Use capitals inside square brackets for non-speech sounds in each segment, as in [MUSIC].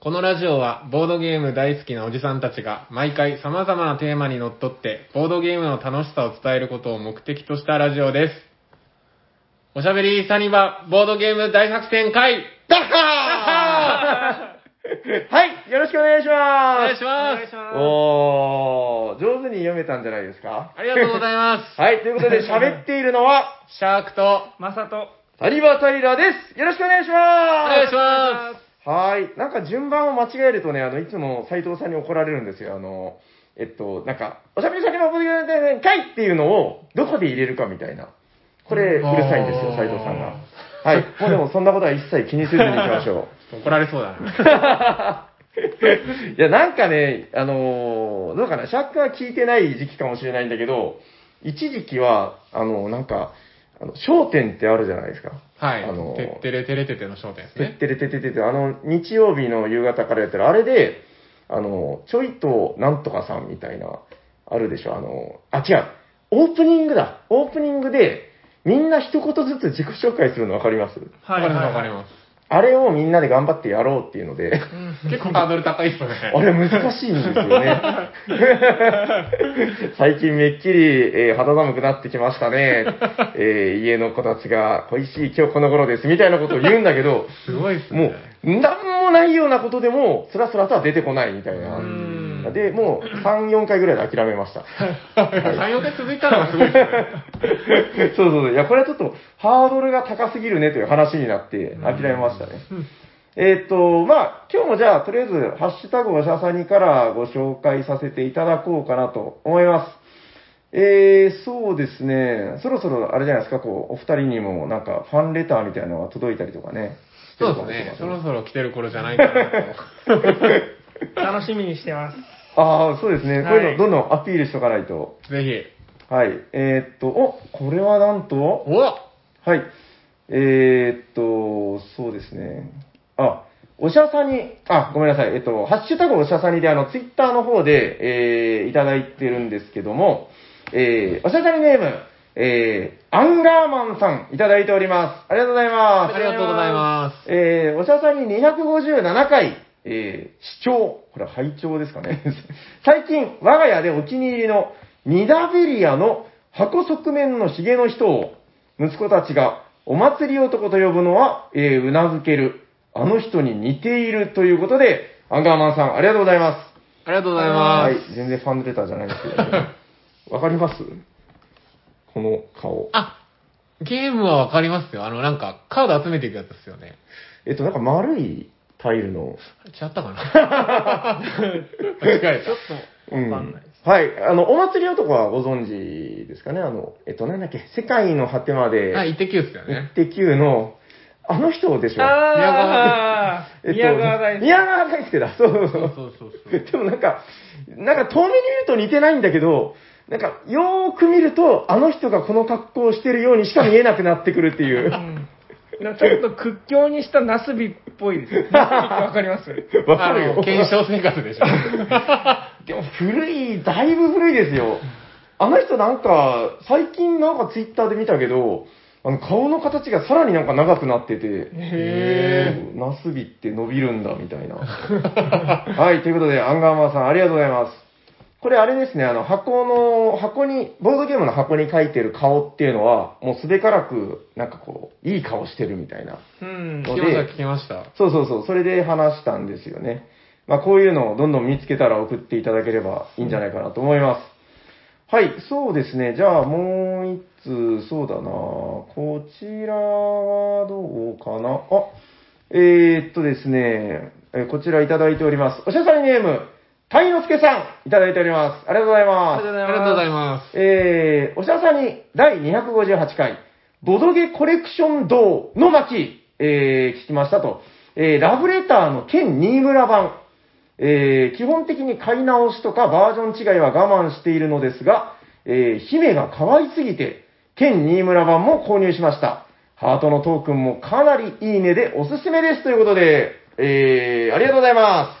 このラジオはボードゲーム大好きなおじさんたちが毎回様々なテーマにのっとってボードゲームの楽しさを伝えることを目的としたラジオです。おしゃべりサニバボードゲーム大作戦会ダッハ [LAUGHS] はい、よろしくお願いしーおます。願いしますおー、上手に読めたんじゃないですか？ありがとうございます。はい、ということで喋っているのは、[LAUGHS] シャークと、まさと。サリバタイラです。よろしくお願いしおます。願いします。はい。なんか順番を間違えるとね、あの、いつも斉藤さんに怒られるんですよ。あの、えっと、なんか、おしゃべりさんにもボードゲーム大作戦会っていうのを、どこで入れるかみたいな。これ、うるさいんですよ、斉藤さんが。はい。もうでもそんなことは一切気にせずに行きましょう。[LAUGHS] 怒られそうだな。[LAUGHS] いや、なんかね、あのーどうかな、シャックは聞いてない時期かもしれないんだけど、一時期は、あのなんか、あの、焦点ってあるじゃないですか。はい。あのてってれてれてての焦点ですね。てってれてててて、あの、日曜日の夕方からやってる、あれで、あの、ちょいとなんとかさんみたいな、あるでしょ、あの、あ、違う、オープニングだ。オープニングで、みんな一言ずつ自己紹介するのわかりますわかりますわかります。あれをみんなで頑張ってやろうっていうので、結構ハードル高いっすよね。あれ難しいんですよね。[LAUGHS] 最近めっきり、えー肌寒くなってきましたね。えー家の子たちが恋しい今日この頃ですみたいなことを言うんだけど、すごいっすもね。う、なんもないようなことでも、スラスラとは出てこないみたいなう。ん。で、もう3、4回ぐらいで諦めました。[LAUGHS] 3、4回続いたのがすごいっすね。[LAUGHS] そうそうそう。いや、これはちょっとハードルが高すぎるねという話になって諦めましたね。[LAUGHS] えーっと、まあ、今日もじゃあ、とりあえず、ハッシュタグおしゃさにからご紹介させていただこうかなと思います。えー、そうですね。そろそろ、あれじゃないですか、こう、お二人にも、なんか、ファンレターみたいなのが届いたりとかね。そうですね。そろそろ来てる頃じゃないかなと。楽しみにしてます。ああ、そうですね。こういうはいの、どんどんアピールしとかないと。ぜひ。はい。えーっと、お、これはなんと、おはい。えー、っと、そうですね。あ、おしゃさに、あ、ごめんなさい。えっと、ハッシュタグおしゃさにで、あの、ツイッターの方で、えー、いただいてるんですけども、えー、おしゃさにネーム、えー、アンガーマンさん、いただいております。ありがとうございます。ありがとうございます。えー、おしゃさに257回、えー、視聴、これは拝聴ですかね。[LAUGHS] 最近、我が家でお気に入りのニダベリアの箱側面のヒゲの人を、息子たちがお祭り男と呼ぶのは、えー、うなずける。あの人に似ているということで、アンガーマンさん、ありがとうございます。ありがとうございます。はい、全然ファンレターじゃないんですけど、ね、わかります？この顔。あ、ゲームはわかりますよ。あの、なんか、カード集めていくやつですよね。えっと、なんか丸いタイルの、違ったかな？間 [LAUGHS] 違えた。うんわかんないではい。あの、お祭り男はご存知ですかね？あの、えっと、なんだっけ、世界の果てまで、あ、イッテ Q っすよイッね。テ Q の、あの人でしょ。あー、えっと宮川大輔。宮川大輔だ。そうそうそうそう。そうそうそう。でもなんか、なんか遠目に見ると似てないんだけど、なんか、よーく見ると、あの人がこの格好をしてるようにしか見えなくなってくるっていうう。んなんかちょっと屈強にしたナスビっぽいです。[LAUGHS] わかりますわかるよあの。検証生活でしょ。[LAUGHS] でも古い、だいぶ古いですよ。あの人なんか、最近なんかツイッターで見たけど、あの顔の形がさらになんか長くなってて、へナスビって伸びるんだみたいな。[LAUGHS] はい、ということで、アンガーマンさんありがとうございます。これあれですね、あの箱の、箱に、ボードゲームの箱に書いてる顔っていうのは、もうすべからく、なんかこう、いい顔してるみたいな。うん。聞きました、聞きました。そうそうそう、それで話したんですよね。まあ、こういうのをどんどん見つけたら送っていただければいいんじゃないかなと思います。はい、そうですね。じゃあ、もう一つ、そうだなこちらはどうかなあ、えー、っとですね、えーこちらいただいております。おしゃさりネーム、たいのすけさん、いただいております。ありがとうございます。ありがとうございます。えー、おしゃさに第258回、ボドゲコレクション堂の巻、えー、聞きましたと。えー、ラブレターの県新村版。えー、基本的に買い直しとかバージョン違いは我慢しているのですが、えー、姫が可愛すぎて、県新村版も購入しました。ハートのトークンもかなりいいねでおすすめですということで、えー、ありがとうございます。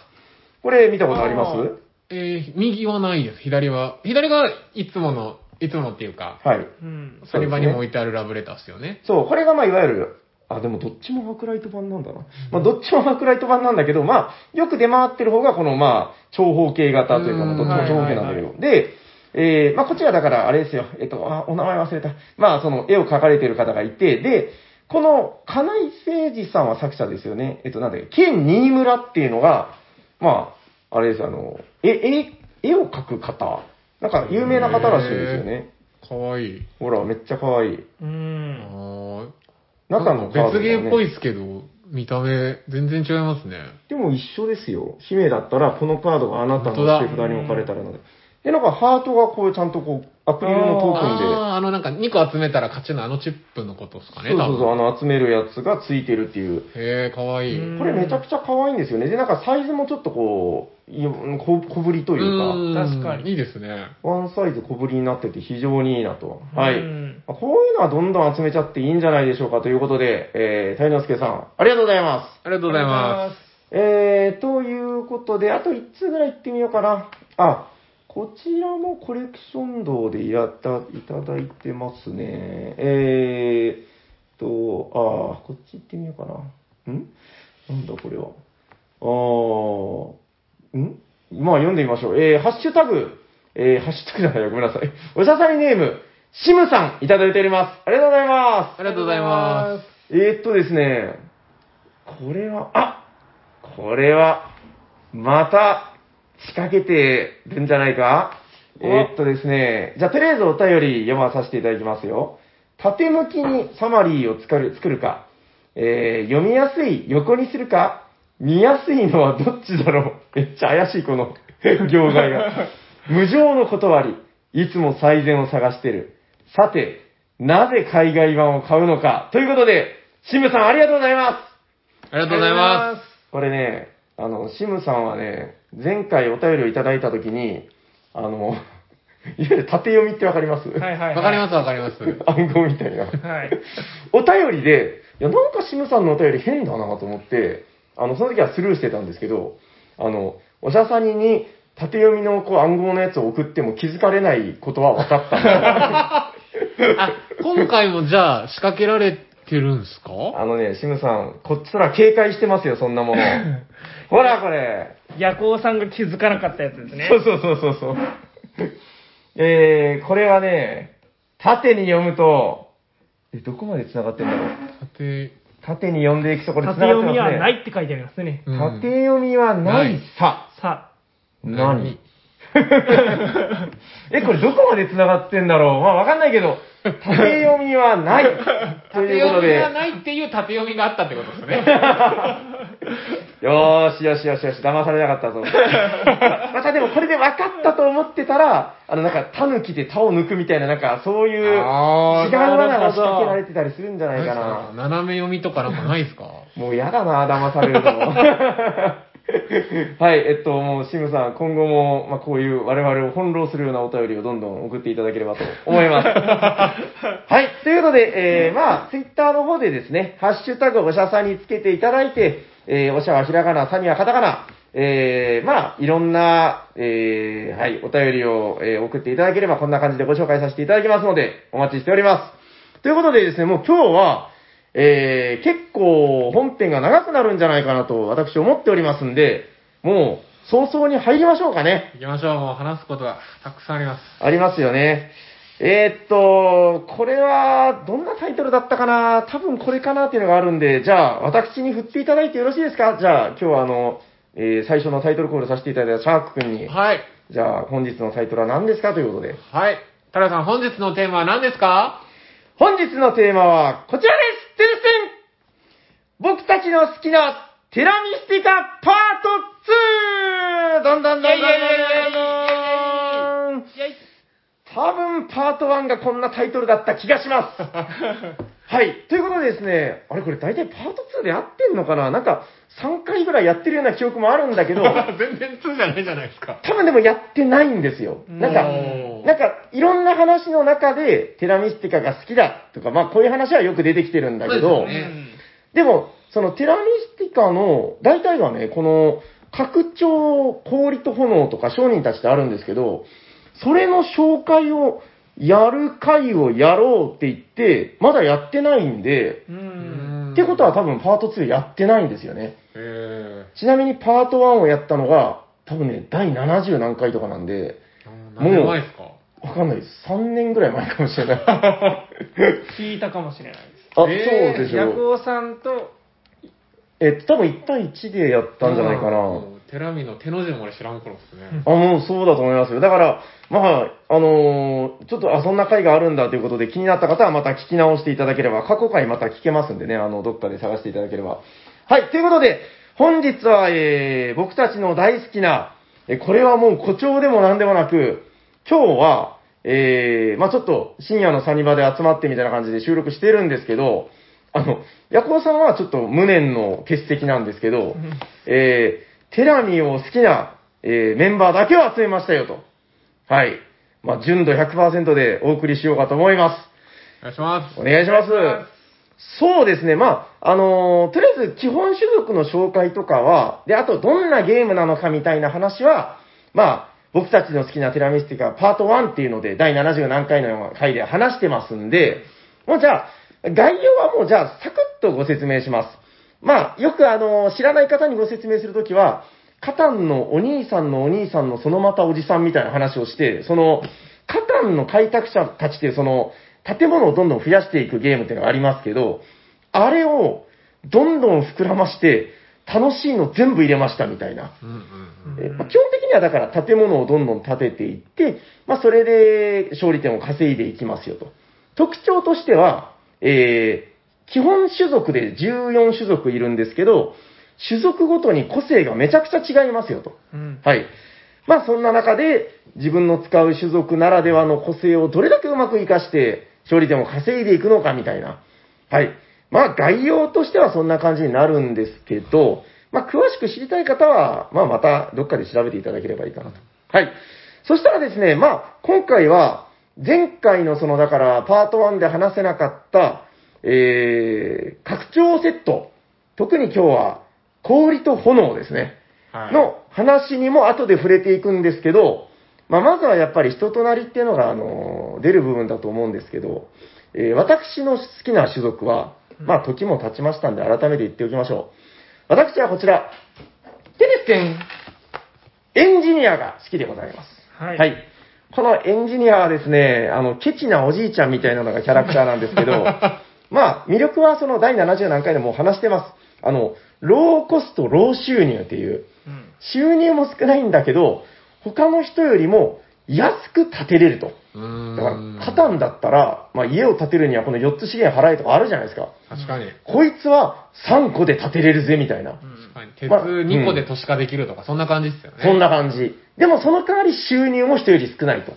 これ見たことあります？えー、右はないです。左は。左がいつもの、いつものっていうか、はい。うん。サニバにも置いてあるラブレターですよね。そう、これがまあいわゆるあ、でもどっちもアークライト版なんだな。まあ、どっちもアークライト版なんだけど、まあ、よく出回ってる方がこの、まあ、長方形型というか、うんまあどっちも長方形なんだけど。で、えー、まあ、こっちはだから、あれですよ。えっと、あ、お名前忘れた。まあ、その、絵を描かれてる方がいて、で、この、金井誠二さんは作者ですよね。えっと、なんだっけ、県新村っていうのが、まあ、あれです、あの、絵、絵、絵を描く方。なんか、有名な方らしいんですよね。かわいい。ほら、めっちゃ可愛い。うあん。ー中のカードがね別ゲーっぽいですけど、見た目全然違いますね。でも一緒ですよ。姫だったら、このカードがあなたの手札に置かれたらな。で、なんかハートがこう、ちゃんとこう、アクリルのトークンで、ああ、あのなんか2個集めたら勝ちのあのチップのことですかね、そうそうそう、あ。の集めるやつがついてるっていう。へえ、かわいい。うんこれめちゃくちゃ可愛いんですよね。で、なんかサイズもちょっとこう、い小小ぶりといううん確かにいいですね。か、ワンサイズ小ぶりになってて非常にいいなと。はい。こういうのはどんどん集めちゃっていいんじゃないでしょうかということで、えー、谷之助さん、ありがとうございます。ありがとうございまえー、ということで、あと1つぐらい行ってみようかな。あ、こちらもコレクション堂でやった、いただいてますね。えーと、あー、こっち行ってみようかな。ん？なんだこれは。あー、ん？まあ読んでみましょう。えー、ハッシュタグ、えー、ハッシュタグじゃないよ、ごめんなさい。おしゃさりネーム、シムさんいただいております。ありがとうございます。す。ありがとうございまえー、っとですね、これは、あこれは、また、仕掛けてるんじゃないか？おえー、っとですね、じゃあ、とりあえずお便り読まさせていただきますよ。縦向きにサマリーを作る作るか、えー、読みやすい横にするか、見やすいのはどっちだろう？[LAUGHS] めっちゃ怪しい、この [LAUGHS] 行外が。無情の断り、いつも最善を探してる。さて、なぜ海外版を買うのか？ということで、シムさんありがとうございます。す。ありがとうございまこれね、あの、シムさんはね、前回お便りをいただいたときに、あの、いわゆる縦読みってわかります？はいはい。わかりますわかります。暗号みたいな。はい。お便りで、いや、なんかシムさんのお便り変だなと思って、あの、その時はスルーしてたんですけど、あの、おしゃさにに縦読みのこう暗号のやつを送っても気づかれないことは分かった [LAUGHS] あ、今回もじゃあ仕掛けられてるんすか？あのね、シムさん、こっちら警戒してますよ、そんなもの。[LAUGHS] ほら、これ。夜行さんが気づかなかったやつですね。そうそうそうそうそう。[LAUGHS] えー、これはね、縦に読むと、え、どこまで繋がってんだろう？縦、縦に読んでいくとこれ繋縦がってますね。読みはないって書いてありますね。うん縦読みはないさ。さ何？[LAUGHS] え、これどこまで繋がってんだろう？まあわかんないけど、縦読みはない。[LAUGHS] と縦いうことで。読みがないっていう縦読みがあったってことですね。[LAUGHS] よーしよしよしよし、騙されなかったぞ。[LAUGHS] またでもこれで分かったと思ってたら、あのなんか、タヌキでタを抜くみたいな、なんかそういう、違うあー罠が仕掛けられてたりするんじゃないかな。斜め読みとかなんかないですか？もうやだな、騙されるの。[LAUGHS] はい、えっと、もう、シムさん、今後も、まあ、こういう我々を翻弄するようなお便りをどんどん送っていただければと思います。[LAUGHS] はい、ということで、えー、まあ、ツイッターの方でですね、ハッシュタグおしゃさんにつけていただいて、えー、おしゃはひらがな、さにはカタカナ、えー、まあ、いろんな、えー、はい、お便りを、えー送っていただければ、こんな感じでご紹介させていただきますので、お待ちしております。ということでですね、もう今日は、えー、結構本編が長くなるんじゃないかなと私思っておりますんで、もう早々に入りましょうかね。行きましょう。もう話すことがたくさんあります。ありますよね。えー、っと、これは、どんなタイトルだったかな？多分これかなっていうのがあるんで、じゃあ、私に振っていただいてよろしいですか？じゃあ、今日はあの、えー最初のタイトルコールさせていただいたシャーク君に、はい。じゃあ、本日のタイトルは何ですか？ということで。はい。タラさん、本日のテーマは何ですか？本日のテーマはこちらですテレステン僕たちの好きなテラミスティカパート 2! どんどんどんどんどんどんどん多分パート1がこんなタイトルだった気がします。はい。ということでですね、あれこれ大体パート2で合ってんのかな？なんか3回ぐらいやってるような記憶もあるんだけど、[LAUGHS] 全然2じゃないじゃないですか。多分でもやってないんですよ。なんか、なんか、いろんな話の中で、テラミスティカが好きだとか、まあこういう話はよく出てきてるんだけど、ですねでも、そのテラミスティカの、大体はね、この、拡張、氷と炎とか商人たちってあるんですけど、それの紹介をやる回をやろうって言って、まだやってないんで、うん。うんってことは多分パート2やってないんですよね。えちなみにパート1をやったのが、多分ね、第70何回とかなんで、ー、何年前ですか？わかんないです。3年ぐらい前かもしれない。[LAUGHS] 聞いたかもしれないです。あ、えーそうでしヤクょ。オさんと、えっと、多分1対1でやったんじゃないかな。うんテラミの手の字も俺知らん頃ですね。あ、もうそうだと思いますよ。だから、まあ、あのーちょっと、あ、そんな回があるんだということで気になった方はまた聞き直していただければ、過去回また聞けますんでね、あの、どっかで探していただければ。はい、ということで、本日は、えー、僕たちの大好きな、えこれはもう誇張でもなんでもなく、今日は、えー、まあちょっと深夜のサニバで集まってみたいな感じで収録してるんですけど、あの、ヤコウさんはちょっと無念の欠席なんですけど、えー、テラミを好きな、えー、メンバーだけを集めましたよと。はい。まあ、純度100%でお送りしようかと思います。お願いします。お願いします。そうですね。まあ、あのーとりあえず基本種族の紹介とかは、で、あとどんなゲームなのかみたいな話は、まあ、僕たちの好きなテラミスティカパート1っていうので、第70何回の回で話してますんで、もうじゃあ、概要はもうじゃあ、サクッとご説明します。まあ、よくあのー知らない方にご説明するときは、カタンのお兄さんのお兄さんのそのまたおじさんみたいな話をして、その、カタンの開拓者たちっていうその、建物をどんどん増やしていくゲームっていうのがありますけど、あれをどんどん膨らまして、楽しいの全部入れましたみたいな。基本的にはだから建物をどんどん建てていって、まあそれで勝利点を稼いでいきますよと。特徴としては、えー基本種族で14種族いるんですけど、種族ごとに個性がめちゃくちゃ違いますよと。うん。はい。まあそんな中で自分の使う種族ならではの個性をどれだけうまく活かして勝利点を稼いでいくのかみたいな。はい。まあ概要としてはそんな感じになるんですけど、まあ詳しく知りたい方は、まあまたどっかで調べていただければいいかなと。はい。そしたらですね、まあ今回は前回のそのだからパート1で話せなかった、えー、拡張セット。特に今日は氷と炎ですね。はい。の話にも後で触れていくんですけど、まあ、まずはやっぱり人となりっていうのが、あの、出る部分だと思うんですけど、えー私の好きな種族は、まあ、時も経ちましたんで、改めて言っておきましょう。私はこちら、テレステン、エンジニアが好きでございます。はいこのエンジニアはですね、あの、ケチなおじいちゃんみたいなのがキャラクターなんですけど、[LAUGHS] まあ、魅力はその第70何回でもう話してます。あの、ローコスト、ロー収入っていう、うん。収入も少ないんだけど、他の人よりも安く建てれると。だから、カタンだったら、まあ、家を建てるにはこの4つ資源払えとかあるじゃないですか。確かに。こいつは3個で建てれるぜ、みたいな。確かに。鉄まあ2個で都市化できるとか、そんな感じですよね。そんな感じ。でもその代わり収入も人より少ないと。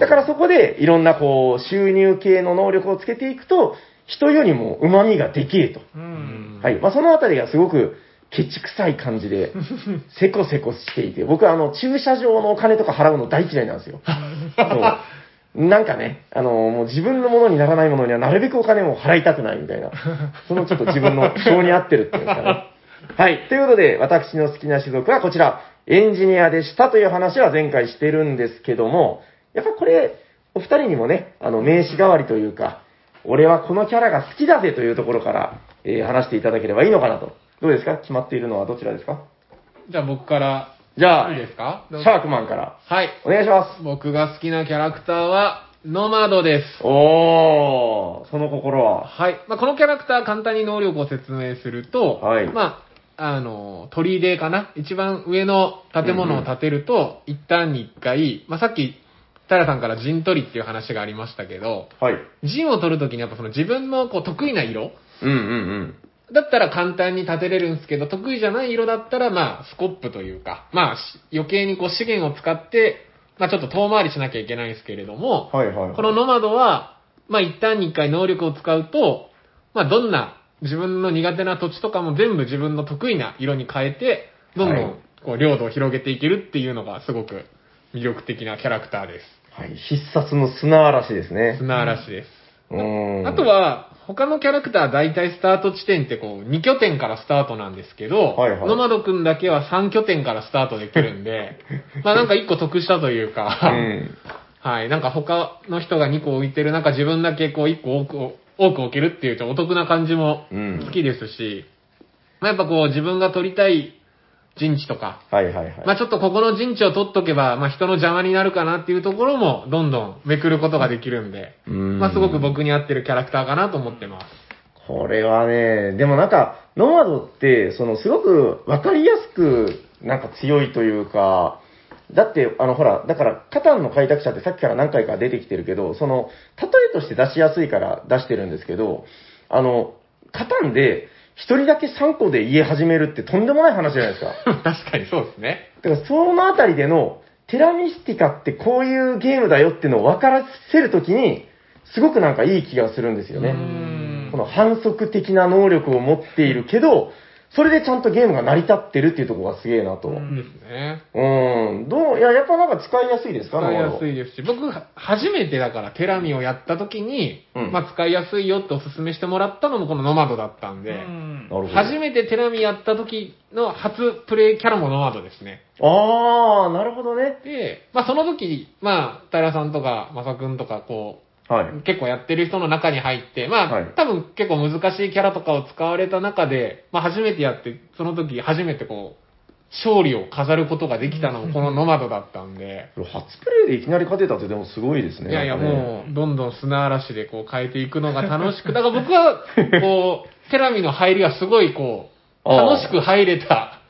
だからそこでいろんなこう、収入系の能力をつけていくと、人よりも旨味がでけえと。はい。まあ、そのあたりがすごくケチくさい感じで、[LAUGHS] せこせこしていて、僕はあの、駐車場のお金とか払うの大嫌いなんですよ。そう。なんかね、あの、もう自分のものにならないものにはなるべくお金も払いたくないみたいな、そのちょっと自分の性に合ってるっていうんですかね。はい。ということで、私の好きな種族はこちら、エンジニアでしたという話は前回してるんですけども、やっぱこれ、お二人にもね、あの、名刺代わりというか、俺はこのキャラが好きだぜというところから、えー話していただければいいのかなと。どうですか？決まっているのはどちらですか？じゃあ僕から、じゃあ、シいいですか？ャークマンから、はい。お願いします。僕が好きなキャラクターは、ノマドです。おー、その心は。はい。まあ、このキャラクター簡単に能力を説明すると、はいまあ、あの、鳥居かな？一番上の建物を建てると、一旦に一回、まあ、さっき、平さんから陣取りっていう話がありましたけど、はい。陣を取るときにやっぱその自分のこう得意な色うんうんうん。だったら簡単に建てれるんですけど、得意じゃない色だったら、まあ、スコップというか、まあ、し余計にこう資源を使って、まあ、ちょっと遠回りしなきゃいけないんですけれども、はいはい。このノマドは、まあ、一旦に一回能力を使うと、まあ、どんな自分の苦手な土地とかも全部自分の得意な色に変えて、どんどはいんこう領土を広げていけるっていうのがすごく魅力的なキャラクターです。はい。必殺の砂嵐ですね。砂嵐です。うーん。あと、は、他のキャラクターは大体スタート地点ってこう、2拠点からスタートなんですけど、はいはいノマドくんだけは3拠点からスタートできるんで、[LAUGHS] まあなんか1個得したというか、うん。はい、なんか他の人が2個置いてる中自分だけこう1個多く多く置けるっていうとお得な感じもうん好きですし、まあ、やっぱこう自分が取りたい陣地とか、はいはいはい。まあちょっとここの陣地を取っとけば、まあ人の邪魔になるかなっていうところもどんどんめくることができるんで、うんまあすごく僕に合ってるキャラクターかなと思ってます。これはね、でもなんか、ノマドって、その、すごくわかりやすく、なんか強いというか、だって、あの、ほら、だから、カタンの開拓者ってさっきから何回か出てきてるけど、その、例えとして出しやすいから出してるんですけど、あの、カタンで、一人だけ3個で家始めるってとんでもない話じゃないですか。[LAUGHS] 確かにそうですね。だから、そのあたりでの、テラミスティカってこういうゲームだよっていうのを分からせるときに、すごくなんかいい気がするんですよね。うんこの反則的な能力を持っているけど、それでちゃんとゲームが成り立ってるっていうところがすげえなと。う。うんんですね。どういや、やっぱなんか使いやすいですか？使いやすい。いですし、僕、初めてだからテラミをやった時に、うんまあ使いやすいよってお勧めしてもらったのもこのノマドだったんで、うんなるほど。初めてテラミやった時の初プレイキャラもノマドですね。あー、なるほどね。で、まあその時、まあ、平さんとか、まさくんとか、こはい。う、結構やってる人の中に入って、まあ、はい多分結構難しいキャラとかを使われた中で、まあ初めてやって、その時初めてこう、勝利を飾ることができたのもこのノマドだったんで、初プレイでいきなり勝てたってでもすごいですね。いやいやもう、どんどん砂嵐でこう変えていくのが楽しく、[LAUGHS] だから僕は、こう、テラミの入りがすごいこう、楽しく入れた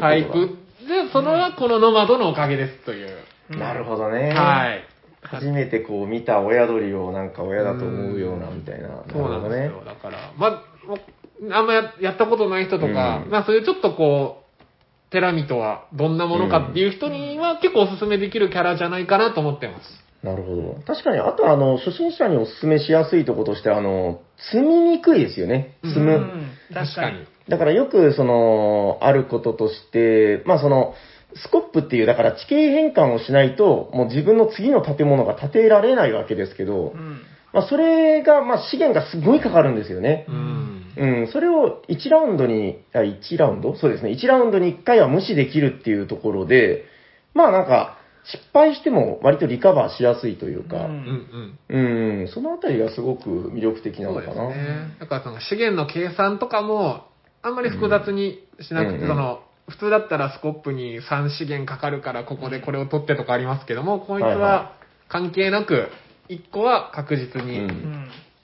タイプで、それはこのノマドのおかげですという。なるほどね。はい。初めてこう見た親鳥をなんか親だと思うようなみたいな。そうなんでするよ。だから、まあ、もうあんまややったことない人とか、うんまあそういうちょっとこう、テラミとはどんなものかっていう人には結構おすすめできるキャラじゃないかなと思ってます。なるほど。確かに、あとあの、初心者にお勧めしやすいところとして、あの、積みにくいですよね。積む。うん確かに。だからよく、その、あることとして、まあその、スコップっていう、だから地形変換をしないと、もう自分の次の建物が建てられないわけですけどう、んまあそれが、まあ資源がすごいかかるんですよね。うん。うん、それを1ラウンドに、あ、1ラウンド？そうですね。1ラウンドに1回は無視できるっていうところで、まあなんか、失敗しても割とリカバーしやすいというか、ううんうん。うん、そのあたりがすごく魅力的なそうですのかな。ね。だからその資源の計算とかも、あんまり複雑にしなくて、うんその、普通だったらスコップに3資源かかるからここでこれを取ってとかありますけども、こいつは関係なく、1個は確実うに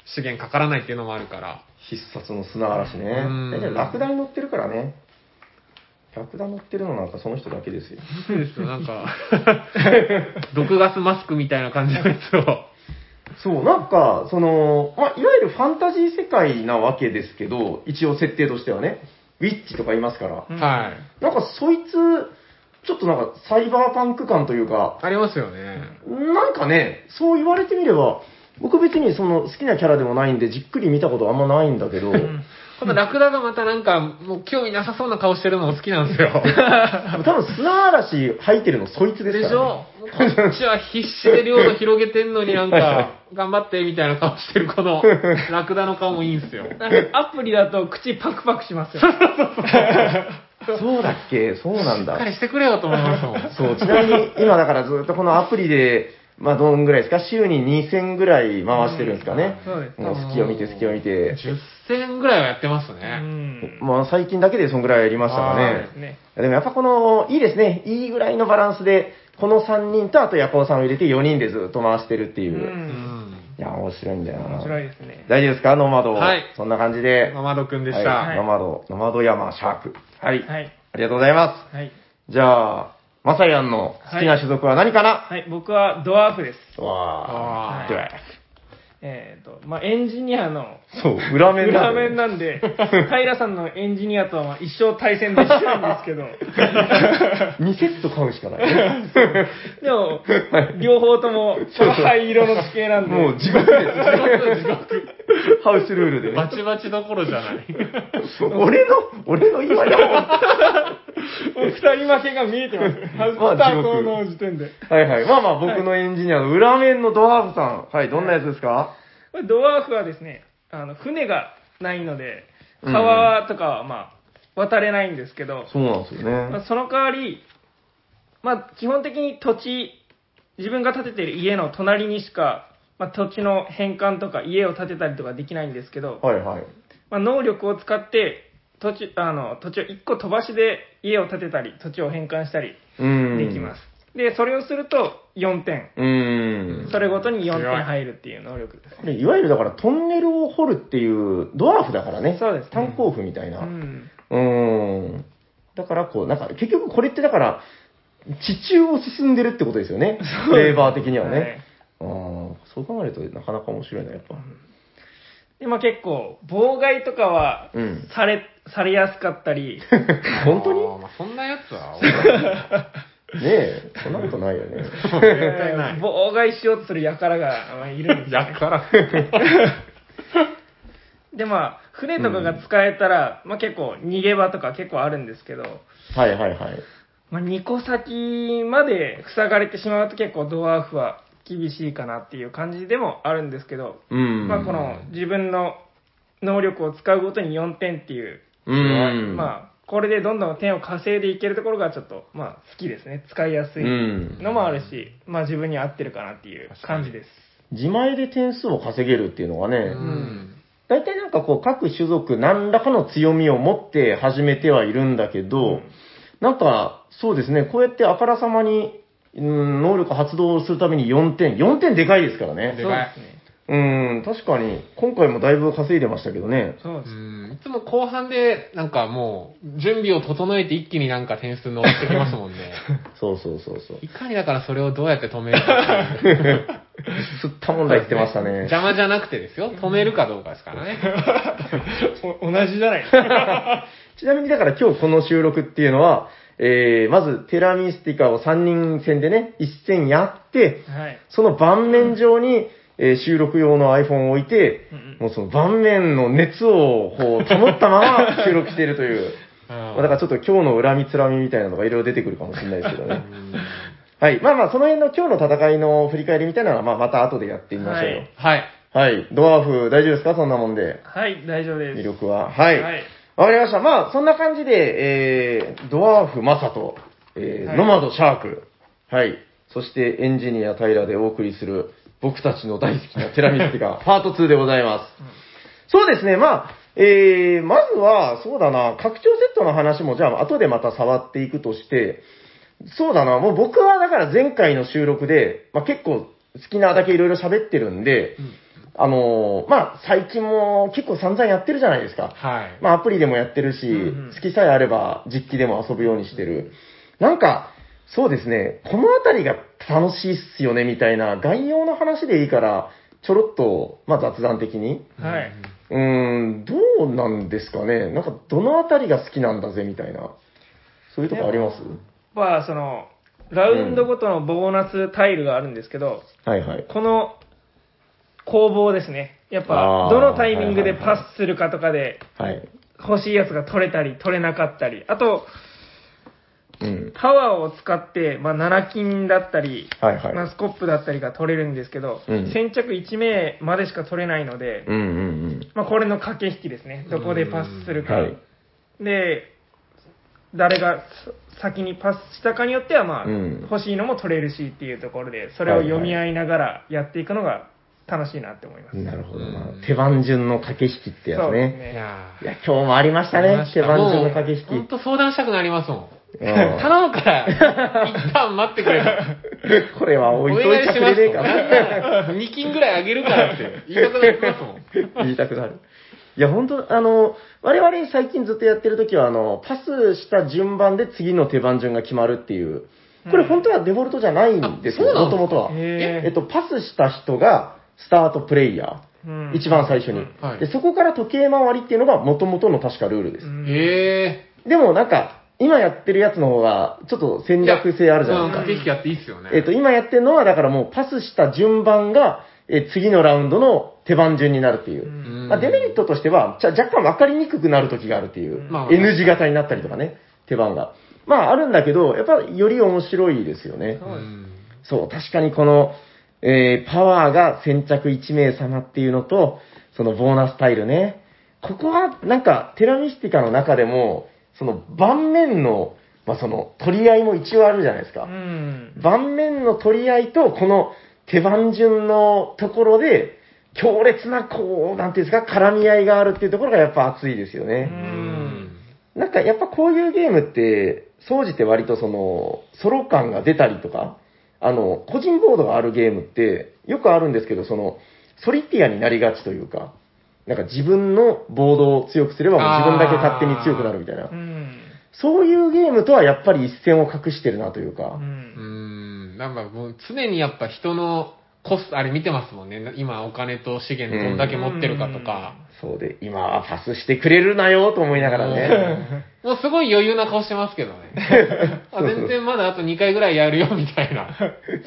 資源かからないっていうのもあるから、必殺の砂嵐ねうん。大体ラクダに乗ってるからね。ラクダ乗ってるのなんかその人だけですよ。そうですよ、なんか、[LAUGHS] 毒ガスマスクみたいな感じのやつを。そう、なんか、その、まあ、いわゆるファンタジー世界なわけですけど、一応設定としてはね、ウィッチとかいますから、うん。はい。なんかそいつ、ちょっとなんかサイバーパンク感というか、ありますよね。なんかね、そう言われてみれば、僕別にその好きなキャラでもないんで、じっくり見たことあんまないんだけど、うんこのラクダがまたなんか、もう興味なさそうな顔してるのも好きなんですよ。[LAUGHS] 多分砂嵐吐いてるのそいつですから、でしょ？こっちは必死で領土広げてんのになんか、[LAUGHS] 頑張ってみたいな顔してるこの、ラクダの顔もいいんですよ。[LAUGHS] アプリだと口パクパクしますよ。そうだっけ？そうなんだしっか。りしてくれよと思いますもん。そう、ちなみに今だからずっとこのアプリで、まあどんぐらいですか？週に2000ぐらい回してるんですかね？そうですねもう隙を見て隙を見て。10戦ぐらいはやってますうね。んまあ最近だけでそんぐらいやりましたかはね。ねでもやっぱこの、いいですね。いいぐらいのバランスで、この3人とあとヤコウさんを入れて4人でずっと回してるっていうう。うんん。いや、面白いんだよな。面白いですね。大丈夫ですか？ノマド。はいそんな感じで。ママドくんでした。はい、ノマド、ノマド山シャーク。はい。はい。ありがとうございます。はい。じゃあ、マサヤンの好きな種族は何かな、はい、僕はドワーフです。わー。あーでは、えっ、と、まあ、エンジニアのそう、裏面だ、裏面なんで、平さんのエンジニアとはまあ一生対戦できないんですけど、[LAUGHS] 2セット買うしかない。でも、両方とも灰色の地形なんで、もう地獄です。地獄。ハウスルールで。バチバチどころじゃない。俺の、俺の今やもう二人負けが見えてます。スまあタートの時点で。はいはい。まあまあ僕のエンジニアの裏面のドワーフさん。はい、どんなやつですか、ドワーフはですね、あの、船がないので、うん川とかはまあ、渡れないんですけど、そうなんですよね。まあその代わり、まあ、基本的に土地、自分が建てている家の隣にしかまあ、土地の返還とか家を建てたりとかできないんですけど、はいはい。まあ、能力を使って土地あの土地を1個飛ばしで家を建てたり土地を返還したりうん。できます。で、それをすると4点。うん。それごとに4強い点入るっていう能力です。いわゆるだからトンネルを掘るっていうドワーフだからね。そうですね炭鉱夫みたいな。ううん。ん。だからこう、なんか結局これってだから、地中を進んでるってことですよね。そうフレーバー的にはね。はいああ、そう考えるとなかなか面白いな、やっぱ。で、まあ結構、妨害とかはうん。され、されやすかったり、[LAUGHS] 本当に？あーまあ、そんなやつは、俺 [LAUGHS] ねえ、そんなことないよね。絶対ない。妨害しようとする輩がまあいるんですよ、ね。やから。[LAUGHS] で、まあ、船とかが使えたら、まあ結構逃げ場とか結構あるんですけど、はいはいはい。まあ2個先まで塞がれてしまうと結構ドワーフは厳しいかなっていう感じでもあるんですけど、うん。まあこの自分の能力を使うごとに4点っていう、うん。まあこれでどんどん点を稼いでいけるところがちょっとまあ好きですね。使いやすいうんのもあるし、まあ自分に合ってるかなっていう感じです。自前で点数を稼げるっていうのがね、うん。大体なんかこう各種族何らかの強みを持って始めてはいるんだけど、なんかそうですね、こうやってあからさまに、うん、能力発動するために4点、4点でかいですからね。でかいそうん、確かに、今回もだいぶ稼いでましたけどね。うそうです。ん。いつも後半で、なんかもう、準備を整えて一気になんか点数乗ってきますもんね。[LAUGHS] そうそうそうそう。いかにだからそれをどうやって止めるかっていう。[LAUGHS] 吸ったもんだ言ってましたね。[LAUGHS] 邪魔じゃなくてですよ。止めるかどうかですからね。お同じじゃないですか。ちなみにだから今日この収録っていうのは、えー、まずテラミスティカを3人戦でね、1戦やって、はい。その盤面上に、えー収録用の iPhone を置いて、もうその盤面の熱をこう保ったまま収録しているという、[LAUGHS] まあだからちょっと今日の恨みつらみみたいなのがいろいろ出てくるかもしれないですけどね。はい。まあまあ、その辺の今日の戦いの振り返りみたいなのは、まあまた後でやってみましょうよ。はい。はい。ドワーフ大丈夫ですか？そんなもんで。はい、大丈夫です。魅力は。はい。わ、はいかりました。まあ、そんな感じで、えー、ドワーフマサと、えーはいノマドシャーク。はい。そしてエンジニア平でお送りする、僕たちの大好きなテラミスティカ、[LAUGHS] パート2でございます。そうですね、まあ、えー、まずは、そうだな、拡張セットの話も、じゃあ、後でまた触っていくとして、そうだな、もう僕はだから前回の収録で、まあ結構好きなだけいろいろ喋ってるんで、あのーまあ最近も結構散々やってるじゃないですか。はい。まあアプリでもやってるし、うんうん好きさえあれば実機でも遊ぶようにしてる。なんか、そうですね、このあたりが楽しいっすよねみたいな概要の話でいいから、ちょろっと、まあ雑談的に。はい。うーん、どうなんですかね。なんか、どのあたりが好きなんだぜみたいな。そういうとこあります？まあ、その、ラウンドごとのボーナスタイルがあるんですけど、はいはい。この攻防ですね。やっあぱ、ーどのタイミングでパスするかとかで、はい。欲しいやつが取れたり、取れなかったり、あと、うん。パワーを使って、まあ、7金だったり、はいはい。まあ、スコップだったりが取れるんですけど、うん先着1名までしか取れないので、うんうんまあ、これの駆け引きですね。どこでパスするうん。か。はい。で、誰が先にパスしたかによっては、まあ、うん欲しいのも取れるしっていうところで、それを読み合いながらやっていくのが楽しいなって思います。なるほどなうん。手番順の駆け引きってやつね。ねいや今日もありましたね。手番順の駆け引本き。当相談したくなりますもん。うん頼むから、一旦待ってくれと。[LAUGHS] これはお置いといてく願いしますと。れねえかなんなら2金ぐらいあげるからって言いたくなりますもん。[LAUGHS] 言いたくなる。いや、本当あの、我々最近ずっとやってる時は、あの、パスした順番で次の手番順が決まるっていう。これ本当はデフォルトじゃないんですよ、もともとは。えっと、パスした人がスタートプレイヤー。うん一番最初に、はいで。そこから時計回りっていうのが元々の確かルールです。でもなんか、今やってるやつの方が、ちょっと戦略性あるじゃないですか。うん駆け引きやっていいっすよね。えっと、今やってるのは、だからもうパスした順番が、え次のラウンドの手番順になるっていう。うんまあ、デメリットとしては、じゃ若干分かりにくくなる時があるっていう。まあ N 字型になったりとかね、手番が。まあ、あるんだけど、やっぱより面白いですよね。うんそう、確かにこの、えーパワーが先着1名様っていうのと、そのボーナスタイルね。ここは、なんか、テラミスティカの中でも、その盤面の、まあ、その、取り合いも一応あるじゃないですか。うん。盤面の取り合いと、この手番順のところで、強烈な、こう、なんていうんですか、絡み合いがあるっていうところがやっぱ熱いですようね。ん。なんかやっぱこういうゲームって、総じて割とその、ソロ感が出たりとか、あの、個人ボードがあるゲームって、よくあるんですけど、その、ソリティアになりがちというか、なんか自分のボードを強くすればもう自分だけ勝手に強くなるみたいなう。ん。そういうゲームとはやっぱり一線を画してるなというかう。。うんん。なんかもう常にやっぱ人のコスト、あれ見てますもんね。今お金と資源どんだけ持ってるかとか。そうで、今はパスしてくれるなよと思いながらね。もうすごい余裕な顔してますけどね。[LAUGHS] あ全然まだあと2回ぐらいやるよみたいな。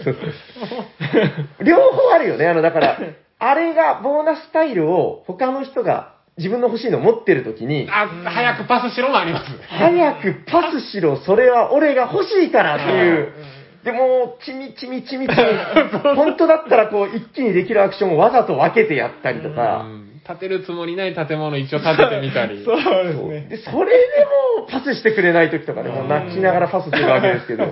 そうそう両方あるよね。あの、だから、あれがボーナスタイルを他の人が自分の欲しいの持ってる時に、あ、早くパスしろもあります。早くパスしろ、それは俺が欲しいからっていう。でも、ちみちみちみちみ、[LAUGHS] 本当だったらこう、一気にできるアクションをわざと分けてやったりとか、うん建てるつもりない建物一応建ててみたり。[LAUGHS] そうですね。で、それでもパスしてくれない時とかね、もう泣きながらパスするわけですけど。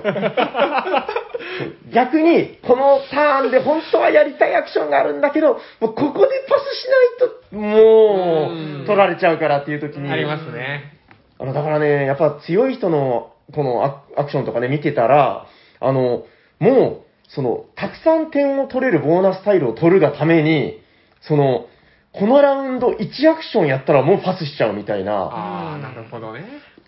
逆に、このターンで本当はやりたいアクションがあるんだけど、もうここでパスしないと、もう取られちゃうからっていう時に。ありますね。あの、だからね、やっぱ強い人の、このアアクションとかね、見てたら、あの、もう、その、たくさん点を取れるボーナスタイルを取るがために、その、このラウンド1アクションやったらもうパスしちゃうみたいな、ああ、なるほどね。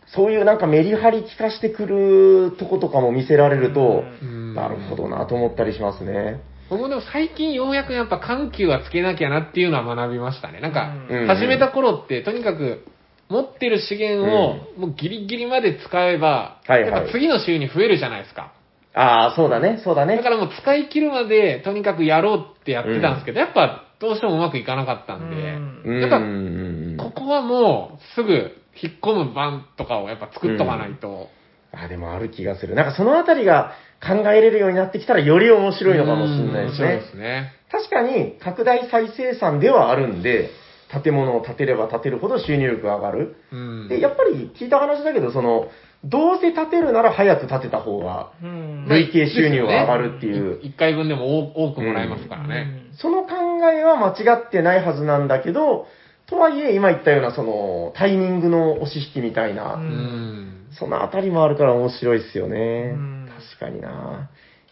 そういうなんかメリハリ効かしてくるとことかも見せられると、うんなるほどなと思ったりしますね。僕もでも最近ようやくやっぱ緩急はつけなきゃなっていうのは学びましたね。なんかうん、始めた頃ってとにかく持ってる資源をもうギリギリまで使えば、はいはいやっぱ次の週に増えるじゃないですか。ああ、そうだね、そうだねだか。らもう使い切るまでとにかくやろうってやってたんですけど、やっぱどうしてもうまくいかなかったんで、うんやっぱうんここはもうすぐ引っ込む番とかをやっぱ作っとかないと。あ、でもある気がする。なんかそのあたりが考えれるようになってきたらより面白いのかもしれないですねうん面白いで。すね。確かに拡大再生産ではあるんで、建物を建てれば建てるほど収入力が上がる。うん。で、やっぱり聞いた話だけど、その、どうせ建てるなら早く建てた方が、うん。累計収入が上がるっていう1回分でも多多くもらえますからね。その考えは間違ってないはずなんだけど、とはいえ、今言ったような、その、タイミングの押し引きみたいな。そのあたりもあるから面白いですよね。うん確かにな。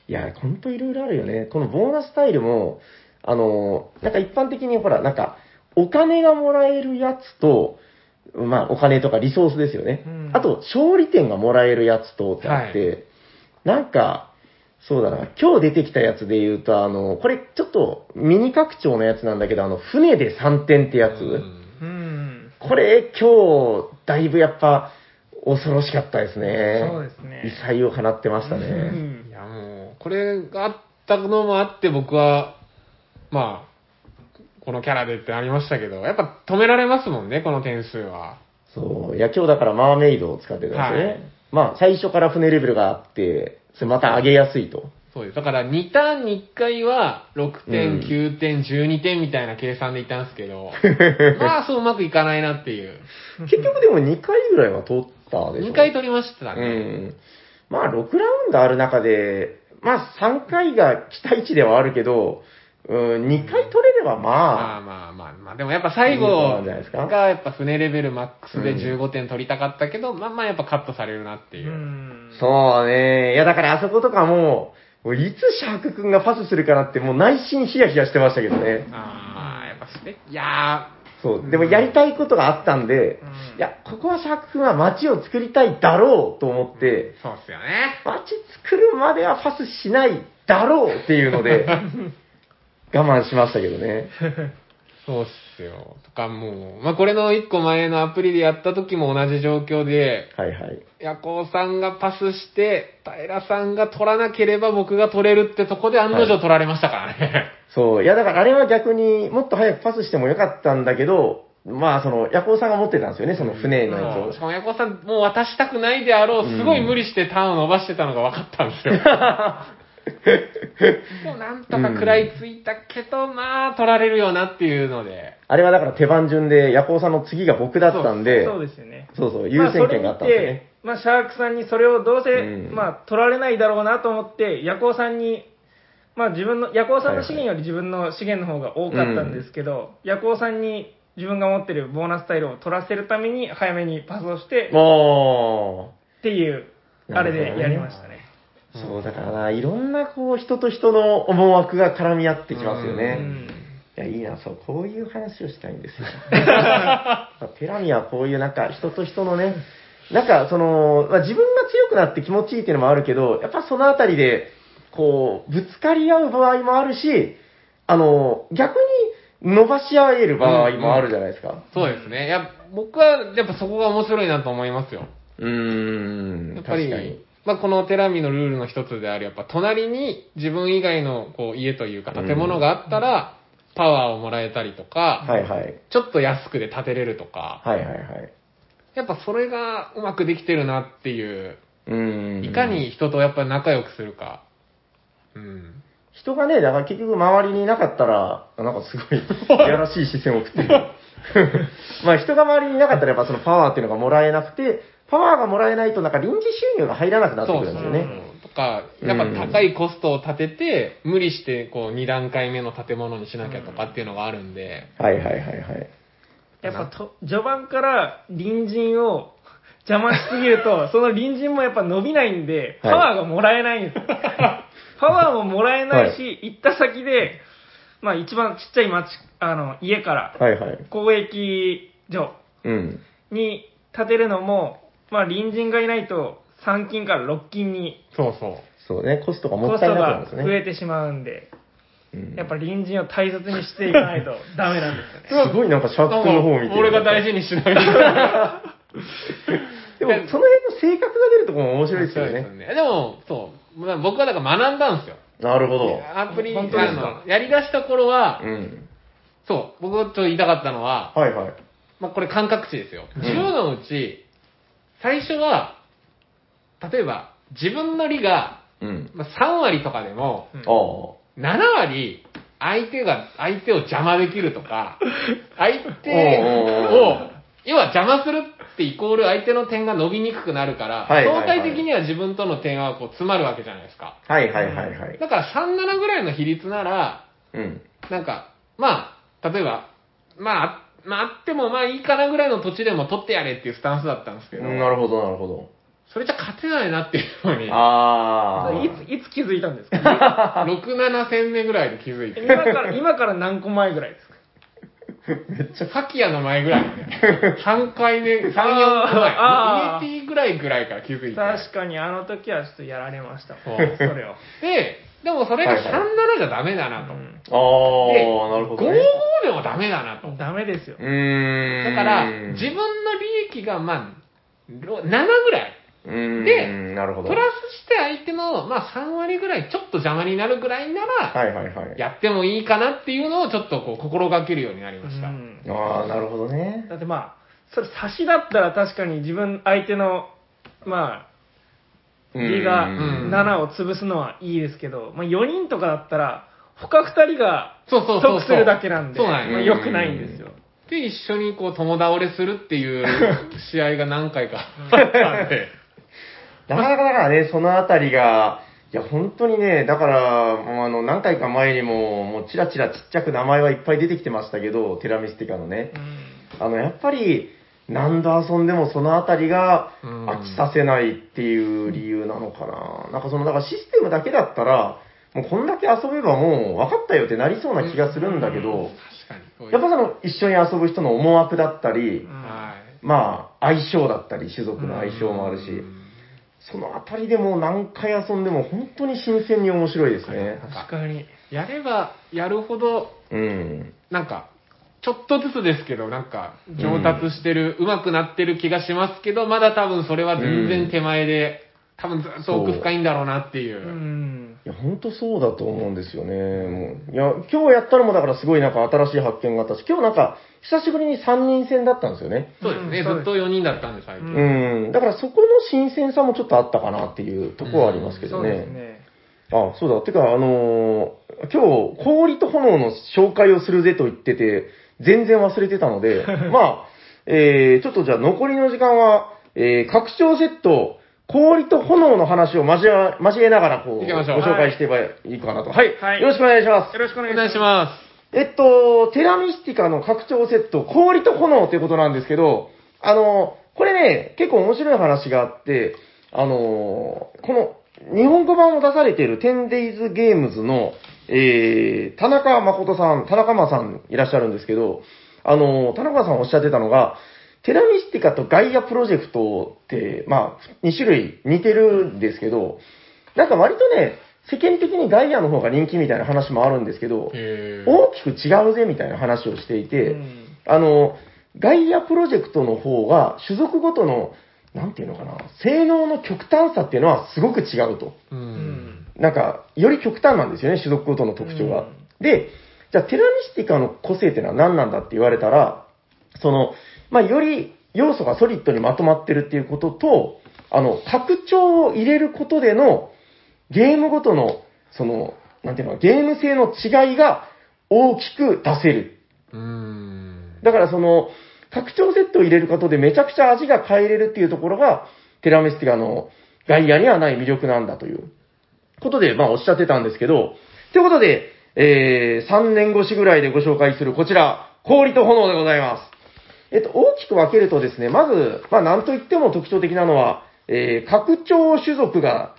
いや、ほんといろいろあるよね。このボーナスタイルも、あの、なんか一般的にほら、なんか、お金がもらえるやつと、まあ、お金とかリソースですよね。うんあと、勝利点がもらえるやつとってあって、なんか、そうだな、今日出てきたやつで言うと、あの、これちょっとミニ拡張のやつなんだけど、あの、船で3点ってやつ。うんうん。これ今日、だいぶやっぱ、恐ろしかったですね。そうですね異彩を放ってましたうね。んいやもう、これがあったのもあって僕は、まあ、このキャラでってなりましたけど、やっぱ止められますもんね、この点数は。そう。いや、今日だからマーメイドを使ってたんですよね。はいまあ、最初から船レベルがあって、それまた上げやすいと。そうです。だから2ターンに1回は6点、うん9点、12点みたいな計算でいったんですけど、[LAUGHS] まあそううまくいかないなっていう。結局でも2回ぐらいは取ったでしょ。2回取りましたうね。ん。まあ、6ラウンドある中で、まあ、3回が期待値ではあるけど、うん、2回取れればままあまあまあまあ、でもやっぱ最後いいことなんじゃないですか？がやっぱ船レベルマックスでうん15点取りたかったけど、まあまあやっぱカットされるなっていうう。んあ、そうね。いや、だからあそことかもいつシャーク君がパスするかなって、もう内心ヒヤヒヤしてましたけどね。ああ、やっぱスペいやそう。でもやりたいことがあったんで、うんいや、ここはシャーク君は街を作りたいだろうと思って、ー、そうっすよね。街作るまではパスしないだろうっていうので、[LAUGHS] 我慢しましたけどね。[LAUGHS] そうっすよ。とかもう、まあこれの1個前のアプリでやった時も同じ状況で、はいはい。ヤコウさんがパスして、平さんが取らなければ僕が取れるってとこで案の定取られましたからね。[LAUGHS] そう。いや、だからあれは逆にもっと早くパスしてもよかったんだけど、まあ、その、ヤコウさんが持ってたんですよね、その船のやつをし。かもヤコウさんもう渡したくないであろう、すごい無理してターンを伸ばしてたのが分かったんですよ。[LAUGHS] で [LAUGHS] もなんとか食らいついたけど、まあ取られるよなっていうので。あれはだから手番順で、ヤコウさんの次が僕だったんで、そうですよね。そうそう、優先権があったんでね。まあ、それ見てまあ、シャークさんにそれをどうせ、うんまあ、取られないだろうなと思って、ヤコウさんに、まあ自分の、ヤコウさんの資源より自分の資源の方が多かったんですけど、ヤコウさんに自分が持ってるボーナスタイルを取らせるために早めにパスをして、もっていう、あれでやりましたね。う、そう、だからな、いろんなこう、人と人の思惑が絡み合ってきますようね。ん。いや、いいな、そう、こういう話をしたいんですよ。[LAUGHS] テラミはこういうなんか、人と人のね、なんか、その、まあ、自分が強くなって気持ちいいっていうのもあるけど、やっぱそのあたりで、こう、ぶつかり合う場合もあるし、あの、逆に伸ばし合える場合もあるじゃないですか。そうですね。いや、僕はやっぱそこが面白いなと思いますよ。うーん、やっぱり確かに。、まあ、このテラミのルールの一つである、やっぱ隣に自分以外のこう家というか建物があったら、パワーをもらえたりとか、はいはい。ちょっと安くで建てれるとか、はいはいはい。やっぱそれがうまくできてるなっていう、うーん。いかに人とやっぱ仲良くするか。うん。人がね、だから結局周りにいなかったら、なんかすごい、[LAUGHS] いやらしい視線を送ってる。[LAUGHS] まあ人が周りにいなかったらやっぱそのパワーっていうのがもらえなくて、パワーがもらえないとなんか臨時収入が入らなくなってくるんですよね。とか、やっぱ高いコストを立てて、無理してこう2段階目の建物にしなきゃとかっていうのがあるんで、はいはいはいはい。やっぱと、序盤から隣人を邪魔しすぎると、その隣人もやっぱ伸びないんで、パはいワーがもらえないんですよ。[LAUGHS] パワーももらえないし、行った先で、まあ一番ちっちゃい町、あの、家からはいはい。交易所うん。に建てるのも、まあ隣人がいないと3金から6金にそうそう。そうね、コストがもコストったいなくなるんですね。が増えてしまうんで、うんやっぱ隣人を大切にしていかないと [LAUGHS] ダメなんですよね。すごいなんかシャークの方を見てる。俺が大事にしないと。[LAUGHS] でも、その辺の性格が出るところも面白いですよね。ね。でも、そう。まあ僕はだから学んだんですよ。なるほど。アプリ、本当ですのやり出した頃は、うん。そう、僕ちょっと言いたかったのは、はいはい。まあこれ感覚値ですよ。うん10のうち、最初は、例えば、自分の利が、うん。まあ、3割とかでも、うんああ。7割、相手が、相手を邪魔できるとか、[LAUGHS] 相手おを、要は邪魔するってイコール相手の点が伸びにくくなるから、はいはいはい相対的には自分との点はこう詰まるわけじゃないですか。はいはいはいはい。だから3、7ぐらいの比率なら、うん。なんか、まあ、例えば、まあ、あまあ、あってもまあいいかなぐらいの土地でも取ってやれっていうスタンスだったんですけど、なるほどなるほど。それじゃ勝てないなっていうのに、ああ。いつ、いつ気づいたんですか？6、7戦目ぐらいで気づいて、今から、今から何個前ぐらいですか？[LAUGHS] めっちゃ、サキヤの前ぐらいね。3回目、3、4個前。あーイエティぐらいぐらいから気づいて。確かにあの時はちょっとやられました。そうそれを。で、でもそれがはいはい3、7じゃダメだなと。うんああ、なるほ5、どね。5でもダメだなと。ダメですよう。ーん。だから、自分の利益が、まあ、ろ7ぐらい。うーん。でなるほど。プラスして相手の、まあ、3割ぐらいちょっと邪魔になるぐらいなら、はいはいはい。やってもいいかなっていうのをちょっとこう心がけるようになりました。うんああ、なるほどね。だってまあ、それ差しだったら確かに自分、相手の、まあ、利がうん7を潰すのはいいですけど、まあ4人とかだったら、他2人が。得するだけなんで、そうなんよまあ良くないんですよ。で、一緒にこう友倒れするっていう [LAUGHS] 試合が何回かあったんで。[LAUGHS] なかなかだからね、そのあたりが、いや、本当にね、だから、もうあの、何回か前にも、もうチラチラちっちゃく名前はいっぱい出てきてましたけど、テラミスティカのねう。んあの、やっぱり、何度遊んでもそのあたりがうん飽きさせないっていう理由なのかな。なんかその、だからシステムだけだったら、もうこんだけ遊べばもう分かったよってなりそうな気がするんだけど、確かに。やっぱその一緒に遊ぶ人の思惑だったり。まあ相性だったり、種族の相性もあるし、うんそのあたりでもう何回遊んでも本当に新鮮に面白いですね。確かに。やればやるほど、うん。なんか、ちょっとずつですけど、なんか、上達してる、上手くなってる気がしますけど、まだ多分それは全然手前で、多分ずっと奥深いんだろうなっていうう。ん。いや、本当そうだと思うんですよね。もういや、今日やったのもだからすごいなんか新しい発見があったし、今日なんか久しぶりに3人戦だったんですよね。そうですね、うんずっと4人だったんで、最近。うん。だからそこの新鮮さもちょっとあったかなっていうところはありますけそうどね。ですね。あ、そうだ。てか、あのー今日、氷と炎の紹介をするぜと言ってて、全然忘れてたので、[LAUGHS] まあ、えー、ちょっとじゃあ残りの時間は、えー、拡張セット、氷と炎の話を交え交えながら、こう、ご紹介していけばいいかなと。はい。はいよろしくお願いします。よろしくお願いします。えっと、テラミスティカの拡張セット、氷と炎ということなんですけど、あの、これね、結構面白い話があって、あの、この、日本語版を出されている 10days ゲームズの、えー、田中誠さん、田中間さんいらっしゃるんですけど、あの、田中さんおっしゃってたのが、テラミスティカとガイアプロジェクトって、まあ、2種類似てるんですけど、なんか割とね、世間的にガイアの方が人気みたいな話もあるんですけど大きく違うぜみたいな話をしていて、うん。あの、ガイアプロジェクトの方が種族ごとの、なんていうのかな、性能の極端さっていうのはすごく違うと。なんか、より極端なんですよね、種族ごとの特徴が。うんで、じゃあテラミスティカの個性っていうのは何なんだって言われたら、その、まあ、より要素がソリッドにまとまってるっていうことと、あの、拡張を入れることでの、ゲームごとの、その、なんていうの、ゲーム性の違いが大きく出せる。うん。だからその、拡張セットを入れることでめちゃくちゃ味が変えれるっていうところが、テラメスティガのガイアにはない魅力なんだということで、まあおっしゃってたんですけど、ということで、えー、3年越しぐらいでご紹介するこちら、氷と炎でございます。えっと、大きく分けるとですね、まず、まあなんといっても特徴的なのは、えー、拡張種族が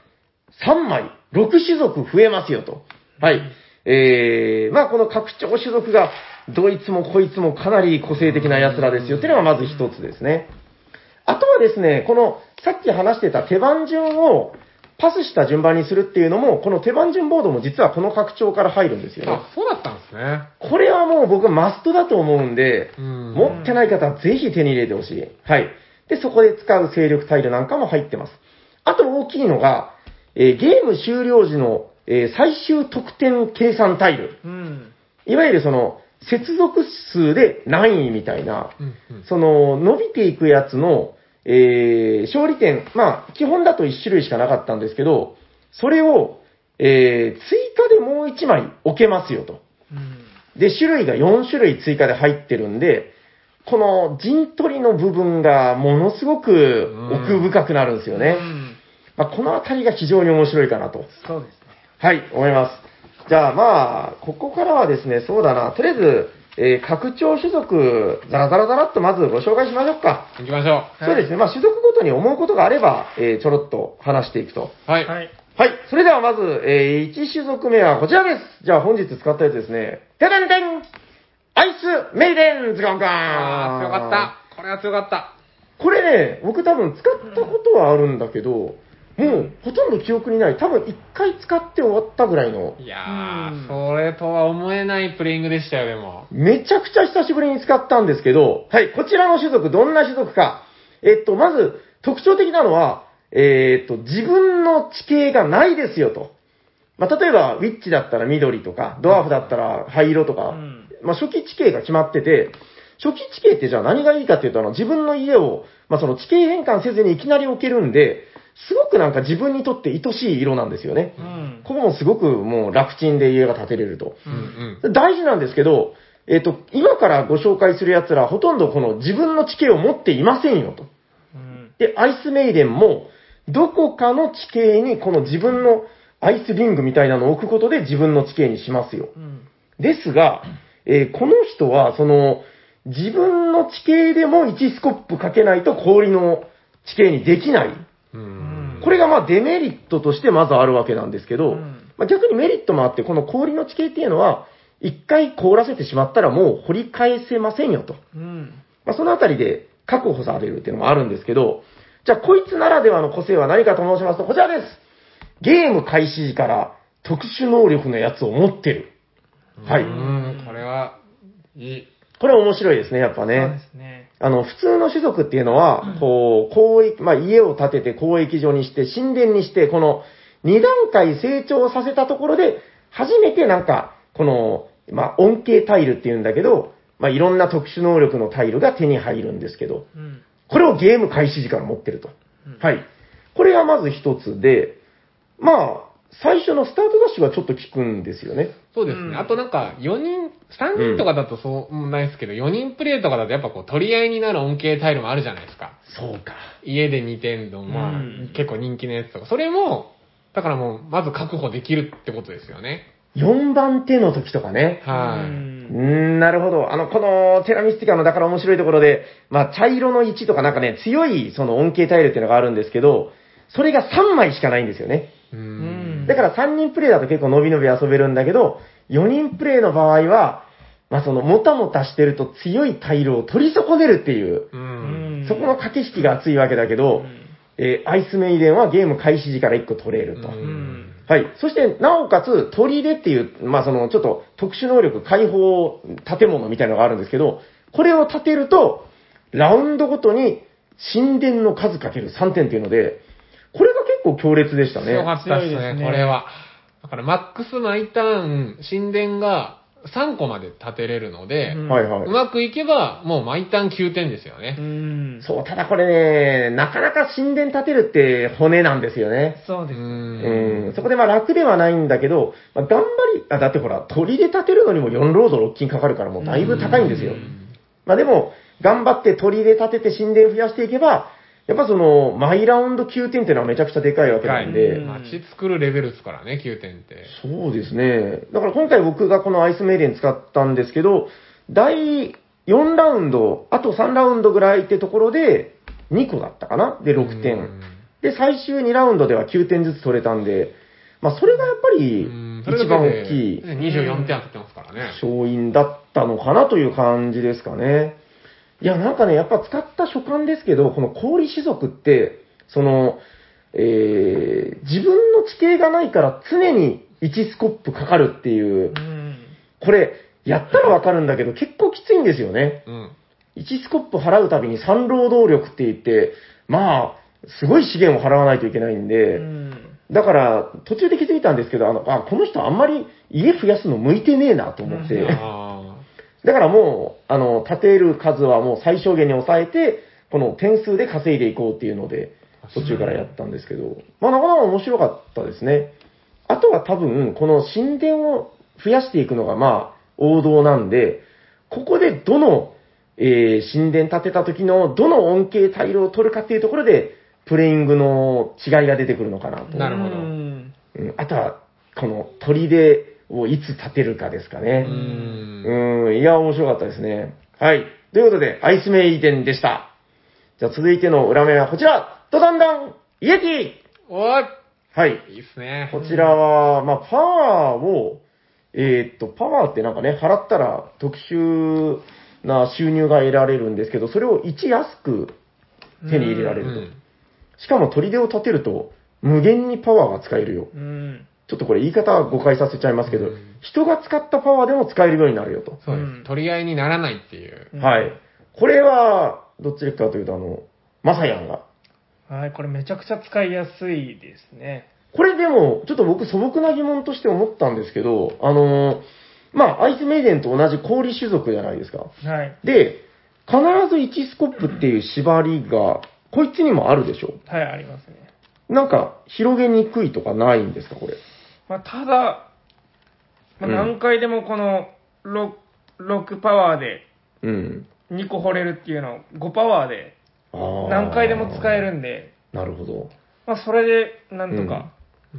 3枚、6種族増えますよと。はい。えー、まあこの拡張種族が、どいつもこいつもかなり個性的な奴らですよっていうのがまず一つですね。あとはですね、この、さっき話してた手番順をパスした順番にするっていうのも、この手番順ボードも実はこの拡張から入るんですよね。あ、そうだったんですね。これはもう僕はマストだと思うんで、うん。持ってない方はぜひ手に入れてほしい。はい。で、そこで使う勢力タイルなんかも入ってます。あと大きいのが、えーゲーム終了時の、えー最終得点計算タイル。うん。いわゆるその、接続数で何位みたいな、うんうん。その、伸びていくやつの、えー勝利点、まあ、基本だと1種類しかなかったんですけど、それを、えー追加でもう1枚置けますよと。うん。で、種類が4種類追加で入ってるんで、この陣取りの部分がものすごく奥深くなるんですよね。うんまあ、このあたりが非常に面白いかなと。そうですね。はい、思います。じゃあまあ、ここからはですね、そうだな、とりあえず、えー拡張種族、ザラザラザラっとまずご紹介しましょうか。行きましょそうですね、まあ種族ごとに思うことがあれば、えーちょろっと話していくと。う。はい。はい。はい、それではまず、え1種族目はこちらです。じゃあ本日使ったやつですね。てんてんアイスメイデンズガンガンああ、強かった。これは強かった。これね、僕多分使ったことはあるんだけど、もうほとんど記憶にない。多分一回使って終わったぐらいの、いやうんー、それとは思えないプレイングでしたよ、でも。めちゃくちゃ久しぶりに使ったんですけど、はい、こちらの種族、どんな種族か。えっと、まず、特徴的なのは、えっと、自分の地形がないですよと。まあ、例えば、ウィッチだったら緑とか、ドワーフだったら灰色とか、うんまあ、初期地形が決まってて、初期地形ってじゃあ何がいいかっていうと、あの、自分の家を、まあ、その地形変換せずにいきなり置けるんで、すごくなんか自分にとって愛しい色なんですよね。うん。ここもすごくもう楽ちんで家が建てれると。うんうん。大事なんですけど、えっ、と、今からご紹介する奴ら、ほとんどこの自分の地形を持っていませんよと。うん。で、アイスメイデンも、どこかの地形にこの自分のアイスリングみたいなのを置くことで自分の地形にしますよ。うん。ですが、えーこの人は、その、自分の地形でも1スコップかけないと氷の地形にできない。うん。これがまあデメリットとしてまずあるわけなんですけど、うんまあ、逆にメリットもあって、この氷の地形っていうのは、一回凍らせてしまったらもう掘り返せませんよと。うん。まあ、そのあたりで確保されるっていうのもあるんですけど、じゃあこいつならではの個性は何かと申しますと、こちらです。ゲーム開始時から特殊能力のやつを持ってる。はうい。ん、これは、いい。これ面白いですね、やっぱそうでね。すね。あの、普通の種族っていうのは、こう、交易、まあ、家を建てて交易所にして、神殿にして、この、二段階成長させたところで、初めてなんか、この、まあ、恩恵タイルっていうんだけど、まあ、いろんな特殊能力のタイルが手に入るんですけど、うん。これをゲーム開始時から持ってると。うんはい。これがまず一つで、まあ、最初のスタートダッシュがちょっと効くんですよね。そうですね。うんあとなんか、4人3人とかだとそうもないですけど、4人プレイとかだとやっぱこう取り合いになる恩恵タイルもあるじゃないですか。そうか。家で2点の、まあ、うん結構人気のやつとか。それも、だからもう、まず確保できるってことですよね。4番手の時とかね。はい。うーん、なるほど。あの、このテラミスティカのだから面白いところで、まあ、茶色の1とかなんかね、強いその恩恵タイルっていうのがあるんですけど、それが3枚しかないんですよね。ううんん。だから3人プレイだと結構伸び伸び遊べるんだけど、4人プレイの場合は、まあそのもたもたしてると強いタイルを取り損ねるっていう、う。そこの駆け引きが熱いわけだけど、えーアイスメイデンはゲーム開始時から1個取れると。うんはい。そして、なおかつ、砦っていう、まあその、ちょっと特殊能力、開放建物みたいなのがあるんですけど、これを建てると、ラウンドごとに神殿の数かける3点っていうので、これが結構強烈でしたね。強かったですね、これは。だから、マックス毎ターン、神殿が3個まで建てれるので、うんはいはい。うまくいけば、もう毎ターン9点ですようね。ん。そう、ただこれね、なかなか神殿建てるって骨なんですよね。そうです。うん、そこでまあ楽ではないんだけど、まあ、頑張り、あ、だってほら、鳥で建てるのにも4ロード6金かかるからもうだいぶ高いんですよ。まあでも、頑張って鳥で建てて神殿増やしていけば、やっぱその、マイラウンド9点っていうのはめちゃくちゃでかいわけなんで、うん街作るレベルですからね、9点って。そうですね。だから今回僕がこのアイスメイデン使ったんですけど、第4ラウンド、あと3ラウンドぐらいってところで、2個だったかな？で、6点。うんで、最終2ラウンドでは9点ずつ取れたんで、まあそれがやっぱりうん一番大きいそれだけで24点当ってますからね。勝因だったのかなという感じですかね。いや、なんかね、やっぱ使った所感ですけど、この氷種族って、その、えー、自分の地形がないから常に1スコップかかるっていうう、ん。これ、やったらわかるんだけど、結構きついんですよね。うん。1スコップ払うたびに3労働力って言って、まあ、すごい資源を払わないといけないんで、うん。だから、途中で気づいたんですけど、あの、あ、この人あんまり家増やすの向いてねえなと思って、あだからもう、あの、建てる数はもう最小限に抑えて、この点数で稼いでいこうっていうので、途中からやったんですけど、まあなかなか面白かったですね。あとは多分、この神殿を増やしていくのがまあ王道なんで、ここでどの、えー神殿建てた時のどの恩恵タイルを取るかっていうところで、プレイングの違いが出てくるのかなと。なるほどうんうんあとは、この砦をいつ建てるかですかねー。う。うんん、いや、面白かったですね。はい。ということで、アイスメイデンでした。じゃあ続いての裏面はこちらドダンダンイエティおいはい。いいっすね。こちらは、まあ、パワーを、えーっと、パワーってなんかね、払ったら特殊な収入が得られるんですけど、それを1安く手に入れられると。うんしかも砦を建てると、無限にパワーが使えるよ。うん。ちょっとこれ言い方は誤解させちゃいますけど、うん人が使ったパワーでも使えるようになるよと。そうでうんす。取り合いにならないっていう。うんはい。これは、どっちかというと、あの、マサヤンが。はい、これめちゃくちゃ使いやすいですね。これでも、ちょっと僕素朴な疑問として思ったんですけど、あの、まあ、アイスメイデンと同じ氷種族じゃないですか。はい。で、必ず1スコップっていう縛りが、こいつにもあるでしょはい、ありますね。なんか、広げにくいとかないんですか、これ。まあ、ただ、まあ、うん何回でもこの 6, 6パワーでうん。2個掘れるっていうのを5パワーであー何回でも使えるんで、なるほど。まあ、それでなんとか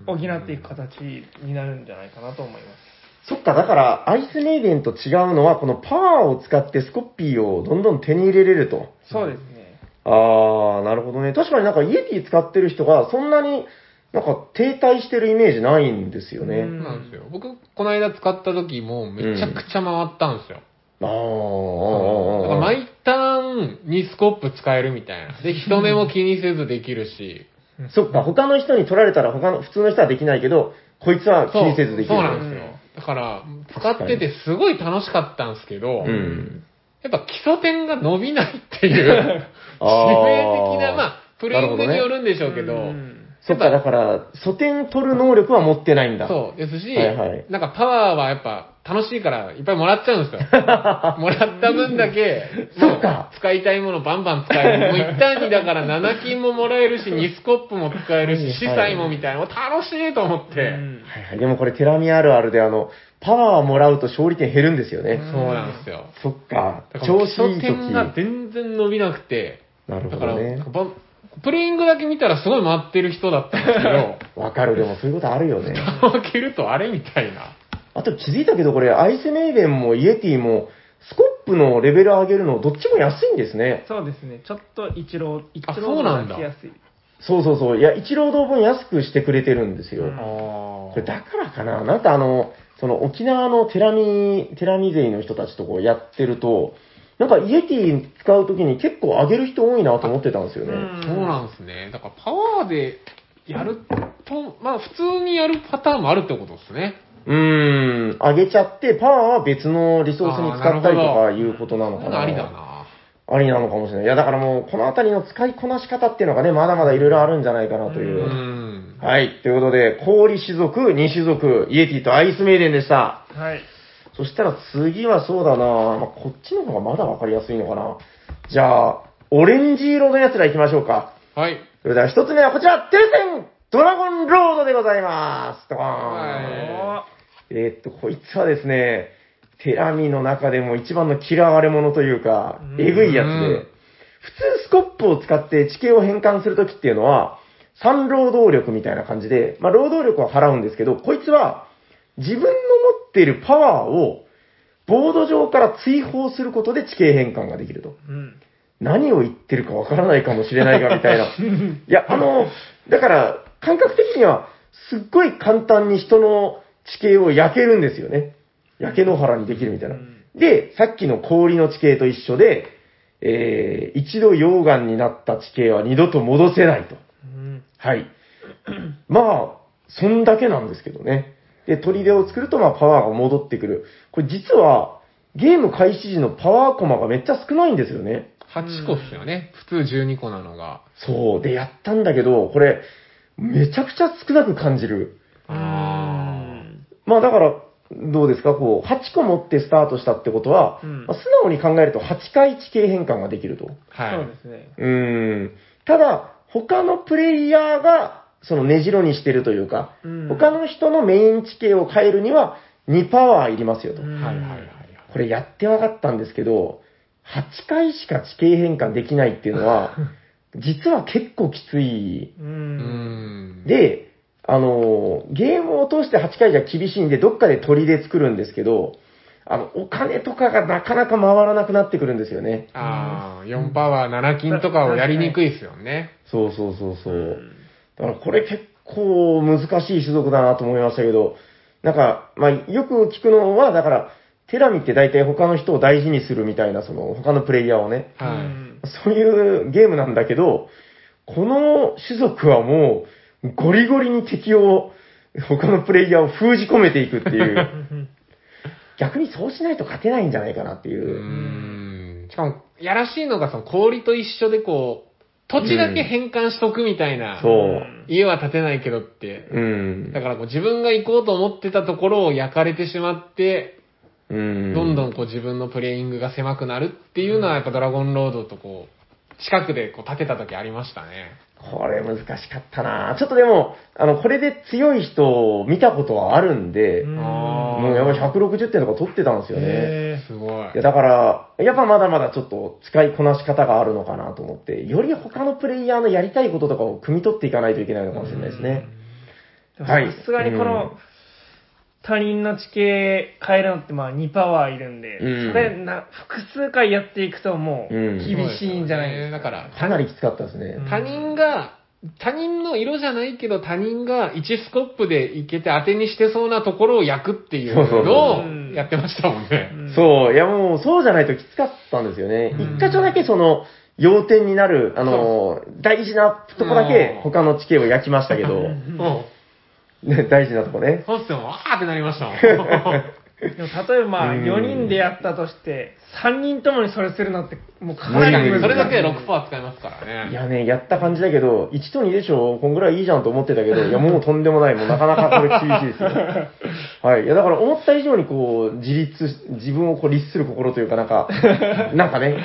補っていく形になるんじゃないかなと思います。そっか、だから、アイスメイデンと違うのは、このパワーを使ってスコッピーをどんどん手に入れれると。そうですね。あー、なるほどね。確かになんかイエティ使ってる人が、そんなになんか停滞してるイメージないんですよね。うんそうなんですよ。僕、この間使った時もめちゃくちゃ回ったんですよ。あーあだから毎ターンにスコップ使えるみたいな。で、人目も気にせずできるし。そっか、他の人に取られたら他の、普通の人はできないけど、こいつは気にせずできる。そうなんですよ。だから、使っててすごい楽しかったんですけど、うん。やっぱ基礎点が伸びないっていう、[LAUGHS] 致命的な、まあ、プレイングによるんでしょうけど、うんそっか、だから、素点取る能力は持ってないんだ。そうですし、はいはいなんかパワーはやっぱ楽しいからいっぱいもらっちゃうんですよ。[LAUGHS] もらった分だけ、[LAUGHS] そっか使いたいものバンバン使える。もう一単にだから [LAUGHS] 7金ももらえるし、2スコップも使えるはいし、司祭もみたいな、もう楽しいと思って。はいはい。でもこれ、テラミあるあるで、あの、パワーもらうと勝利点減るんですよね。そうなんですよ。そっかだ。から調子点が時。全然伸びなくて、なるだから、ほどね。ばプレイングだけ見たらすごい回ってる人だったんですけど、[LAUGHS] わかる、でもそういうことあるよね。開けるとあれみたいな。あと気づいたけど、これ、アイスメイデンもイエティも、スコップのレベル上げるの、どっちも安いんですね。そうですね。ちょっと一郎、一あ郎そうなんだが来やすい。そうそうそう。いや、一労働分安くしてくれてるんですよ。うんこれだからかな。なんかあの、その沖縄のテラミ、テラミ勢の人たちとこうやってると、なんかイエティ使うときに結構上げる人多いなと思ってたんですよね。うんそうなんですね。だからパワーでやると、まあ普通にやるパターンもあるってことですね。うーん、上げちゃって、パワーは別のリソースに使ったりとかいうことなのかな。ありだな。ありなのかもしれない。いや、だからもう、このあたりの使いこなし方っていうのがね、まだまだいろいろあるんじゃないかなというう。ん。はい。ということで、氷種族、2種族、イエティとアイスメイデンでした。はい。そしたら次はそうだなまあ、こっちの方がまだわかりやすいのかな。じゃあ、オレンジ色のやつら行きましょうか。はい。それでは一つ目はこちら、テレセンドラゴンロードでございます。ドーンはえーっと、こいつはですね、テラミの中でも一番の嫌われ者というかう、んえぐいやつで、うん普通スコップを使って地形を変換するときっていうのは、3労働力みたいな感じで、まあ、労働力は払うんですけど、こいつは自分の持っているパワーをボード上から追放することで地形変換ができると。うん。何を言ってるかわからないかもしれないが、みたいな。いや、あの、だから、感覚的には、すっごい簡単に人の地形を焼けるんですよね。焼け野原にできるみたいな。うんで、さっきの氷の地形と一緒で、えー、一度溶岩になった地形は二度と戻せないと。うん。はい。まあ、そんだけなんですけどね。で、砦を作ると、まあ、パワーが戻ってくる。これ実は、ゲーム開始時のパワーコマがめっちゃ少ないんですよね。8個っすよね。普通12個なのが。そう。で、やったんだけど、これ、めちゃくちゃ少なく感じる。あまあだから、どうですか？こう、8個持ってスタートしたってことは、うんまあ素直に考えると8回地形変換ができると。あ。はい。そうですね。うーん。ただ、他のプレイヤーが、その根城にしてるというか、うん他の人のメイン地形を変えるには2パワーいりますよと。うんはいはいはい。これやって分かったんですけど、8回しか地形変換できないっていうのは、[LAUGHS] 実は結構きつい。う。うんん。で、あの、ゲームを通して8回じゃ厳しいんで、どっかで鳥で作るんですけど、あの、お金とかがなかなか回らなくなってくるんですよね。ああ、4パワー7金とかをやりにくいっすよね。そうそうそうそう。だからこれ結構難しい種族だなと思いましたけど、なんか、まあ、よく聞くのは、だから、テラミって大体他の人を大事にするみたいな、その、他のプレイヤーをね、はい。うんそういうゲームなんだけど、この種族はもう、ゴリゴリに敵を、他のプレイヤーを封じ込めていくっていう、[LAUGHS] 逆にそうしないと勝てないんじゃないかなっていうう。ん。しかも、やらしいのが、その氷と一緒でこう、土地だけ変換しとくみたいな。そう。家は建てないけどって。うん。だからこう自分が行こうと思ってたところを焼かれてしまって、うん。どんどんこう自分のプレイングが狭くなるっていうのはやっぱドラゴンロードとこう、近くでこう建てた時ありましたね。これ難しかったなちょっとでも、あの、これで強い人を見たことはあるんで、うんもうやばい160点とか取ってたんですよね。へすごい。いや、だから、やっぱまだまだちょっと使いこなし方があるのかなと思って、より他のプレイヤーのやりたいこととかを汲み取っていかないといけないのかもしれないですね。ーはいさすがにこうんの、他人の地形変えるのってまあ2パワーいるんで、うん。それな、複数回やっていくともううん。厳しいんじゃないですか。だから、かなりきつかったですね。他人が、他人の色じゃないけど他人が1スコップでいけて当てにしてそうなところを焼くっていうのをやってましたもんね。うん。そう、いやもうそうじゃないときつかったんですよね。うん。一箇所だけその、要点になる、あの、大事なとこだけ他の地形を焼きましたけど、うん。もね、[LAUGHS] 大事なとこね。う、そうっすよ、わーってなりましたもん。[LAUGHS] でも例えばまあうん4人でやったとして、3人ともにそれするのってもうかなり難しい。それだけで6%使いますからね。いやね、やった感じだけど、1と2でしょこんぐらいいいじゃんと思ってたけど、[LAUGHS] いやもうとんでもない。もうなかなかこれ厳しいですよ。はい。いやだから思った以上にこう、自立し、自分をこう律する心というかなんか、なんかね、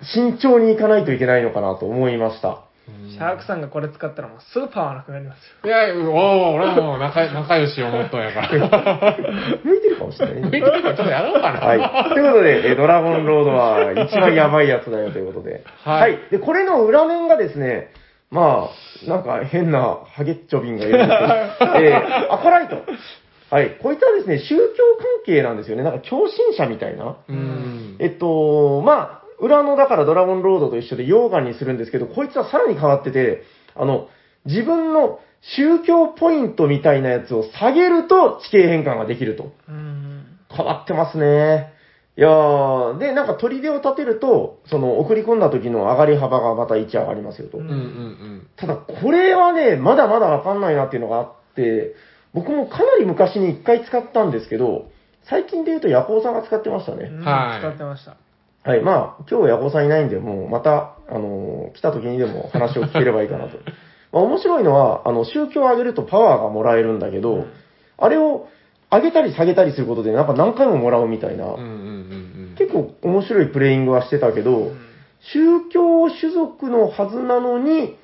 慎重にいかないといけないのかなと思いました。シャークさんがこれ使ったらもうスーパーはなくなりますよ。いや、おお俺はもう仲仲良しをモットーやから。[LAUGHS] 向いてるかもしれないね。ちょっとやろうかな。はい。ということで、えードラゴンロードは一番やばいやつだよということで。はいで、これの裏面がですね、まあ、なんか変なハゲッチョビンがいるんですけど、えーアコライト。はい。こいつはですね、宗教関係なんですよね。なんか共振者みたいな。うん。えっと、まあ、裏のだからドラゴンロードと一緒で溶岩にするんですけど、こいつはさらに変わってて、あの、自分の宗教ポイントみたいなやつを下げると地形変換ができると。うん。変わってますね。いやー、で、なんか砦を立てると、その送り込んだ時の上がり幅がまた1上がりますよと。うんうんうん。ただ、これはね、まだまだわかんないなっていうのがあって、僕もかなり昔に1回使ったんですけど、最近で言うとヤコウさんが使ってましたね。うんはい使ってました。はい、まあ、今日ヤコウさんいないんで、もうまた、あのー来た時にでも話を聞ければいいかなと。[LAUGHS] まあ、面白いのは、あの、宗教を上げるとパワーがもらえるんだけど、あれを上げたり下げたりすることで、なんか何回ももらうみたいな、うんうんうん結構面白いプレイングはしてたけど、宗教種族のはずなのに、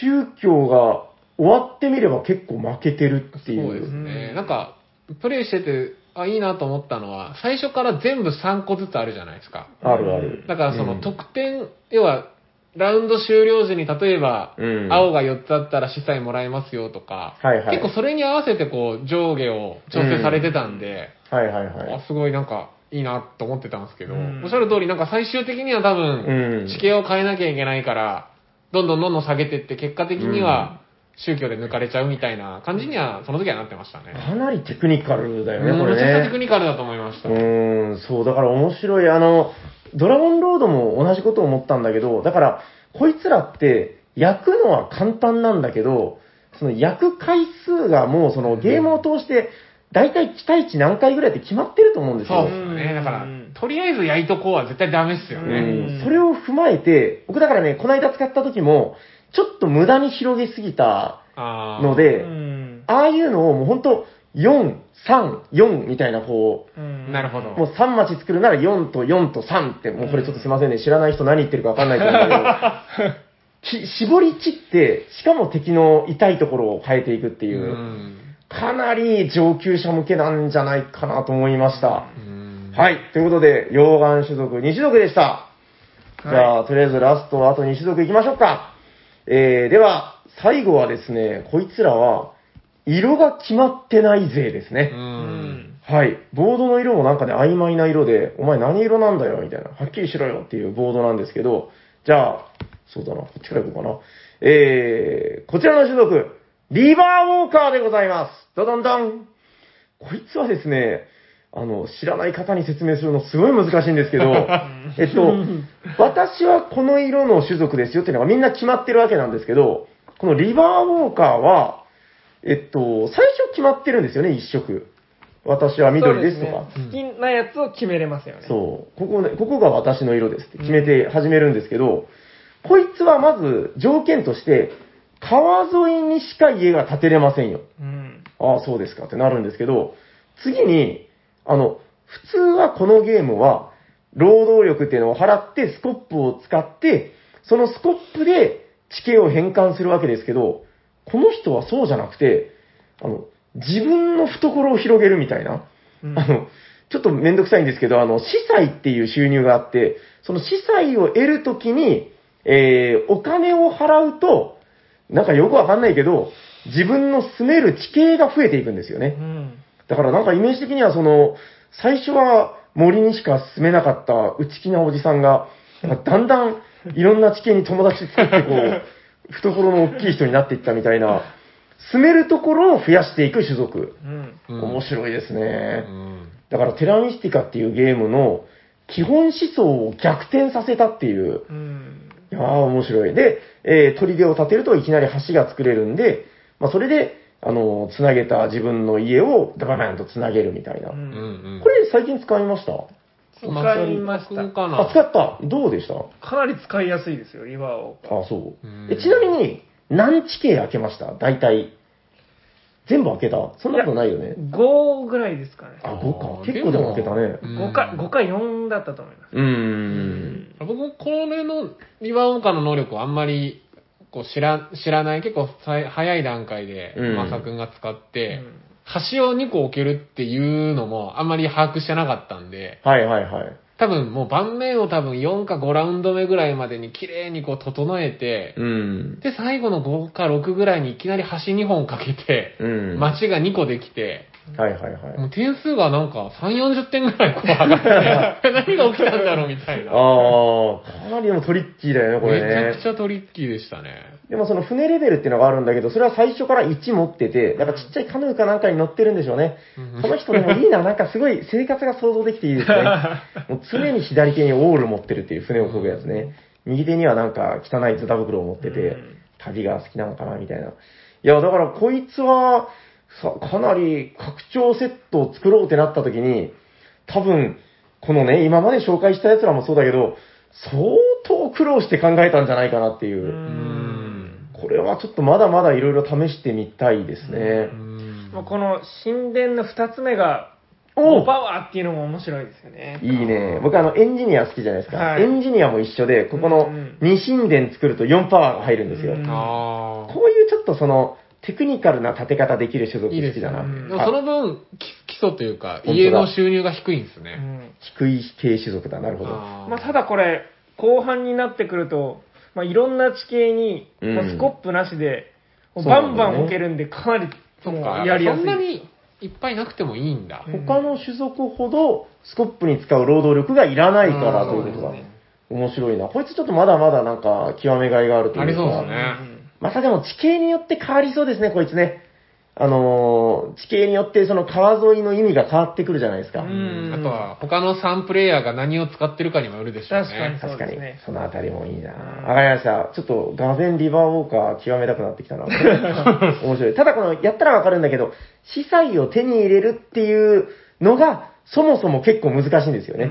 宗教が終わってみれば結構負けてるっていう。そうですね。なんか、プレイしてて、あ、いいなと思ったのは、最初から全部3個ずつあるじゃないですか。あるある。だからそのうん得点、要は、ラウンド終了時に例えば、うん青が4つあったら司祭もらえますよとか、はいはい結構それに合わせてこう上下を調整されてたんで、はいはいはいあ。すごいなんかいいなと思ってたんですけど、うんおっしゃる通りなんか最終的には多分、うん。地形を変えなきゃいけないから、どんどんどんどん下げてって、結果的には宗教で抜かれちゃうみたいな感じには、その時はなってましたね。かなりテクニカルだよね、うんこれね。めちゃくちゃテクニカルだと思いました。うーん、そう、だから面白い。あの、ドラゴンロードも同じことを思ったんだけど、だから、こいつらって、焼くのは簡単なんだけど、その焼く回数がもうそのゲームを通して、だいたい期待値何回ぐらいって決まってると思うんですよ。そうですね。だから、とりあえず焼いとこうは絶対ダメっすようね。んそれを踏まえて、僕だからね、この間使った時も、ちょっと無駄に広げすぎたので、うん。ああいうのをもうほんと、4、3、4みたいなこう、うんなるほど。もう3町作るなら4と4と3って、もうこれちょっとすいませんね、知らない人何言ってるかわかんないと思うんだけど、[LAUGHS] き絞り散って、しかも敵の痛いところを変えていくっていうう、ん。かなり上級者向けなんじゃないかなと思いました。うんはい、ということで、溶岩種族2種族でした。じゃあ、とりあえずラスト、あと2種族行きましょうか。えー、では、最後はですね、こいつらは、色が決まってない勢ですね。うん。はい。ボードの色もなんかね、曖昧な色で、お前何色なんだよ、みたいな。はっきりしろよっていうボードなんですけど、じゃあ、そうだな、こっちから行こうかな。えー、こちらの種族、リバーウォーカーでございます。ドドンドン。こいつはですね、あの、知らない方に説明するのすごい難しいんですけど、[LAUGHS] えっと、私はこの色の種族ですよっていうのがみんな決まってるわけなんですけど、このリバーウォーカーは、えっと、最初決まってるんですよね、一色。私は緑ですとか。ね好きなやつを決めれますよね。そう。ここね、ここが私の色ですって決めて始めるんですけど、こいつはまず条件として、川沿いにしか家が建てれませんよ。うん。ああ、そうですかってなるんですけど、次に、あの、普通はこのゲームは、労働力っていうのを払ってスコップを使って、そのスコップで地形を変換するわけですけど、この人はそうじゃなくて、あの、自分の懐を広げるみたいな。うんあの、ちょっとめんどくさいんですけど、あの、司祭っていう収入があって、その司祭を得るときに、えー、お金を払うと、なんかよくわかんないけど、自分の住める地形が増えていくんですよねう。ん。だからなんかイメージ的にはその、最初は森にしか住めなかった内気なおじさんが、だんだんいろんな地形に友達作ってこう、[LAUGHS] 懐の大きい人になっていったみたいな、住めるところを増やしていく種族。うん。うん面白いですね。うんだからテラミスティカっていうゲームの基本思想を逆転させたっていう、うん。いやー面白い。で、えー、砦を建てるといきなり橋が作れるんで、まあそれであの、つなげた自分の家をダババンとつなげるみたいな。ううんんうん。これ最近使いました？使いました僕かなあ、使った。どうでした？かなり使いやすいですよ、リバーを。あ、そううん。えちなみに、何地形開けました？大体。全部開けた？そんなことないよね。5ぐらいですかね。あ、5か。結構でも開けたね。うん5か、5か4だったと思います。うーん。僕、これのリバーオーカーの能力をあんまりこう知ら知らない、結構さい早い段階で、うんマサ君が使って、うん橋を2個置けるっていうのもあんまり把握してなかったんで、はいはいはい。多分もう盤面を多分4か5ラウンド目ぐらいまでに綺麗にこう整えて、うん。で、最後の5か6ぐらいにいきなり橋2本かけて、うん。街が2個できて、はいはいはい。もう点数がなんか3、40点ぐらいこう上がって、[LAUGHS] 何が起きたんだろうみたいな。ああ、かなりでもトリッキーだよね、これめちゃねく。ちゃトリッキーでしたね。でもその船レベルっていうのがあるんだけど、それは最初から1持ってて、なんかちっちゃいカヌーかなんかに乗ってるんでしょうね。うんこの人でもいいな、なんかすごい生活が想像できていいですね。[LAUGHS] もう常に左手にオール持ってるっていう船を漕ぐやつね。右手にはなんか汚いズタ袋を持っててうん、旅が好きなのかな、みたいな。いや、だからこいつは、さかなり拡張セットを作ろうってなった時に、多分、このね、今まで紹介した奴らもそうだけど、相当苦労して考えたんじゃないかなっていう。う。これはちょっとまだまだいろいろ試してみたいですねう。この神殿の2つ目が、お5パワーっていうのも面白いですよね。いいね。僕あの、エンジニア好きじゃないですか。はいエンジニアも一緒で、ここのうんうん2神殿作ると4パワーが入るんですよ。こういうちょっとその、テクニカルな立て方できる種あ。族。好きだな。うんでもその分、き基礎というか、家の収入が低いんですうね。ん低い系種族だ。なるほど。あーまあ、ただこれ、後半になってくると、まあ、いろんな地形に、うんまあスコップなしで、そうなんバンバン置けるんで、かなり、もそっか、うやりやすい。そんなにいっぱいなくてもいいんだ。うん他の種族ほど、スコップに使う労働力がいらないからうんということが面白いな。こいつちょっとまだまだなんか極めがいがあるというか。ありそうですねうんまたでも地形によって変わりそうですね、こいつね。あのー地形によってその川沿いの意味が変わってくるじゃないですか。うんあとは、他の3プレイヤーが何を使ってるかにもよるでしょうね。確かに確かね、そのあたりもいいな。うんわかりました。ちょっと、画然リバーウォーカー極めたくなってきたな。[LAUGHS] 面白い。ただこの、やったらわかるんだけど、司祭を手に入れるっていうのが、そもそも結構難しいんですよね。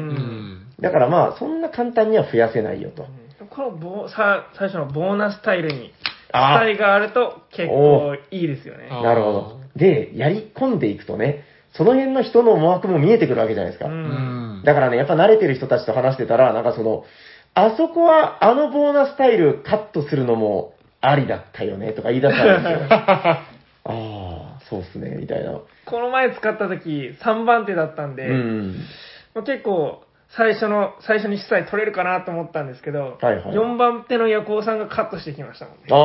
だからまあ、そんな簡単には増やせないよと。このボーさ最初のボーナスタイルに、あースタイがあると結構いいですよね。あなるほど。で、やり込んでいくとね、その辺の人の思惑も見えてくるわけじゃないですか。だからね、やっぱ慣れてる人たちと話してたら、なんかその、あそこはあのボーナスタイルカットするのもありだったよねとか言い出したんですよ。[LAUGHS] ああ、そうっすね、みたいな。この前使った時3番手だったんで、うん。まあ結構最初の、最初に主催取れるかなと思ったんですけど、はいはい4番手の夜行さんがカットしてきましたもんね。あ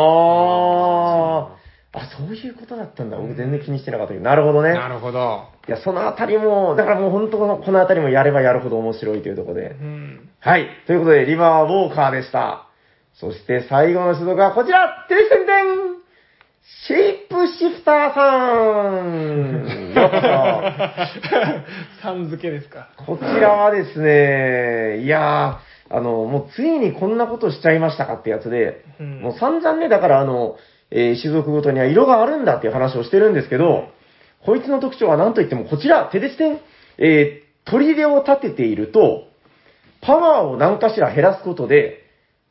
あ、あ、そういうことだったんだ。僕全然気にしてなかったけど。なるほどね。なるほど。いや、そのあたりも、だからもう本当このこのあたりもやればやるほど面白いというところでう。ん。はい。ということで、リバーウォーカーでした。そして最後の種族はこちらテレビ宣伝シェイプシフターさん。さん付けですか。そこちらはですね、いやー、あの、もうついにこんなことしちゃいましたかってやつで、うん。もう散々ね、だからあの、えー種族ごとには色があるんだっていう話をしてるんですけど、こいつの特徴は何といってもこちら、テデステン、えー、砦を立てていると、パワーを何かしら減らすことで、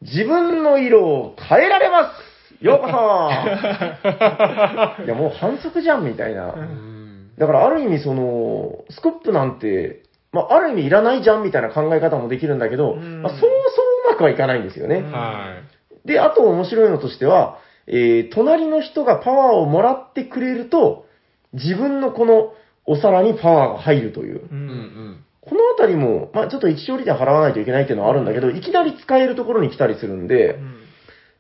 自分の色を変えられますようこそ [LAUGHS] いや、もう反則じゃん、みたいな。うん。だからある意味その、スコップなんて、まあ、ある意味いらないじゃんみたいな考え方もできるんだけど、うんまあ、そうそううまくはいかないんですよね。で、あと面白いのとしては、えー、隣の人がパワーをもらってくれると、自分のこのお皿にパワーが入るという。うい。うんんこのあたりも、まあちょっと一勝利で払わないといけないっていうのはあるんだけど、いきなり使えるところに来たりするんで、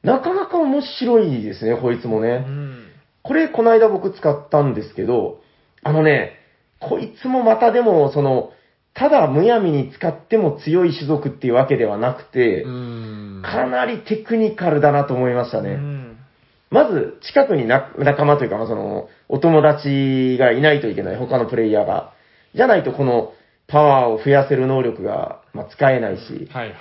なかなか面白いですね、こいつもうね。ん。これ、この間僕使ったんですけど、あのね、こいつもまたでも、その、ただむやみに使っても強い種族っていうわけではなくて。かなりテクニカルだなと思いましたね。うんまず、近くにな仲間というか、まあその、お友達がいないといけない、他のプレイヤーが。じゃないと、この、パワーを増やせる能力が、まあ、使えないし。はいはいはい。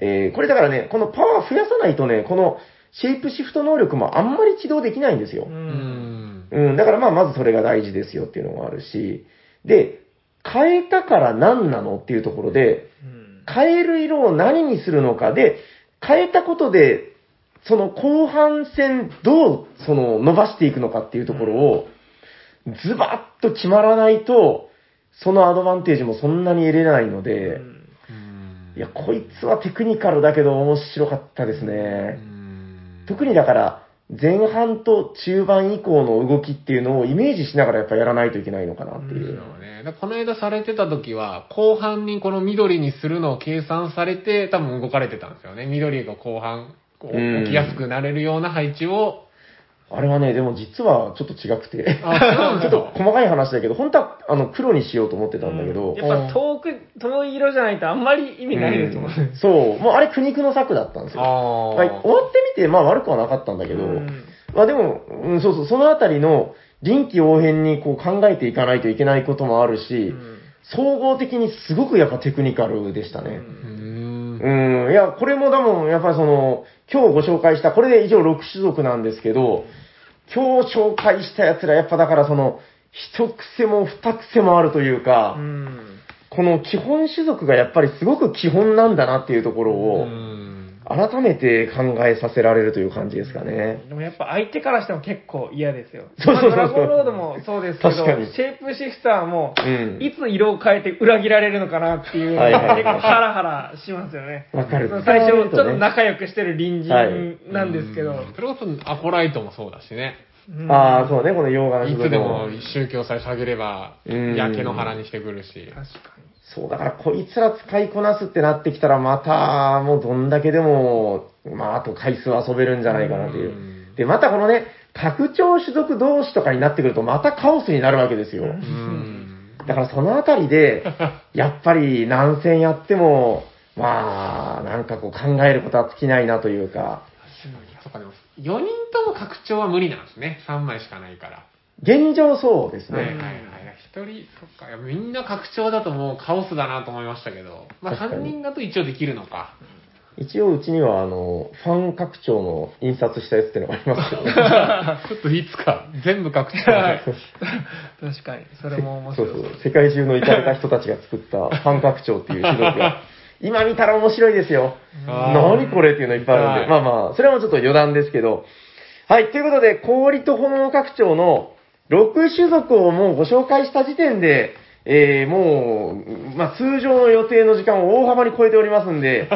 えー、これだからね、このパワー増やさないとね、この、シェイプシフト能力もあんまり起動できないんですよ。う。うんん。うん、だからまあ、まずそれが大事ですよっていうのもあるし、で、変えたから何なのっていうところで、うん変える色を何にするのかで、変えたことで、その後半戦どうその伸ばしていくのかっていうところを、ズバッと決まらないと、そのアドバンテージもそんなに得れないので、うんうんいや、こいつはテクニカルだけど面白かったですうね。ん特にだから、前半と中盤以降の動きっていうのをイメージしながらやっぱやらないといけないのかなっていう。そうね。この間されてた時は、後半にこの緑にするのを計算されて、多分動かれてたんですよね。緑が後半、起きやすくなれるような配置を、あれはね、でも実はちょっと違くて。[LAUGHS] ちょっと細かい話だけど、本当はあの黒にしようと思ってたんだけど、やっぱ遠く、遠い色じゃないとあんまり意味ないですもんね。うんそう、もうあれ苦肉の策だったんですよ。ああ。はい、終わってみて、まあ悪くはなかったんだけど、うんまあでも、うん、そうそう、そのあたりの臨機応変にこう考えていかないといけないこともあるし、うん総合的にすごくやっぱテクニカルでしたね。うーん。うん、いや、これも多分、やっぱりその、今日ご紹介した、これで以上6種族なんですけど、今日紹介したやつら、やっぱだからその、一癖も二癖もあるというか、うんこの基本種族がやっぱりすごく基本なんだなっていうところうを、ん。改めて考えさせられるという感じですかね。でもやっぱ相手からしても結構嫌ですよ。そうそうそうそうまあドラゴンロードもそうですけど、シェイプシフターも、うんいつ色を変えて裏切られるのかなっていう、はいはいはい結構ハラハラしますよね。わかる。最初、ちょっとね仲良くしてる隣人なんですけど、うんそれこそアコライトもそうだしね。うんああ、そうね、この洋画のいつでも宗教さえ下げれば、うん焼け野原にしてくるし。確かそう、だからこいつら使いこなすってなってきたら、また、もうどんだけでも、まあ、あと回数遊べるんじゃないかなというう。んで、またこのね、拡張種族同士とかになってくると、またカオスになるわけですよ。だからそのあたりで、やっぱり何戦やっても、まあ、なんかこう考えることは尽きないなというか、そっかでも、4人とも拡張は無理なんですね。3枚しかないから。現状そうですね。はいはいはい。一人、そっか。いやみんな拡張だともうカオスだなと思いましたけど。まあ確かに3人だと一応できるのか。一応うちには、あの、ファン拡張の印刷したやつっていうのがありますけど、[LAUGHS] [LAUGHS] ちょっといつか全部拡張で。確かに、それも面白い。そうそう。世界中の行かれた人たちが作ったファン拡張っていう種族が、[LAUGHS] 今見たら面白いですよ。あー何これっていうのいっぱいあるんで。はいまあまあ、それもちょっと余談ですけど。はい、ということで、氷と炎拡張の6種族をもうご紹介した時点で、えー、もう、まあ通常の予定の時間を大幅に超えておりますんで、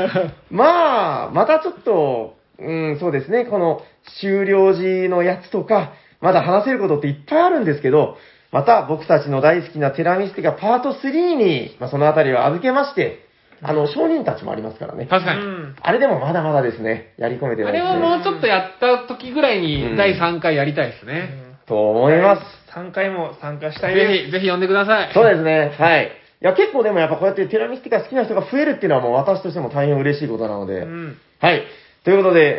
[LAUGHS] まあ、またちょっと、うん、そうですね、この終了時のやつとか、まだ話せることっていっぱいあるんですけど、また僕たちの大好きなテラミスティカパート3に、まあ、そのあたりを預けまして、あの、商人たちもありますからね。確かに。うんあれでもまだまだですね、やり込めてなあれいですね。はもうちょっとやった時ぐらいうんに第3回やりたいですね。と思います。3回も参加したいです。ぜひ、ぜひ呼んでください。そうですね、はい。いや、結構でもやっぱこうやってテラミスティカ好きな人が増えるっていうのはもう私としても大変嬉しいことなので、うん。はい。ということで、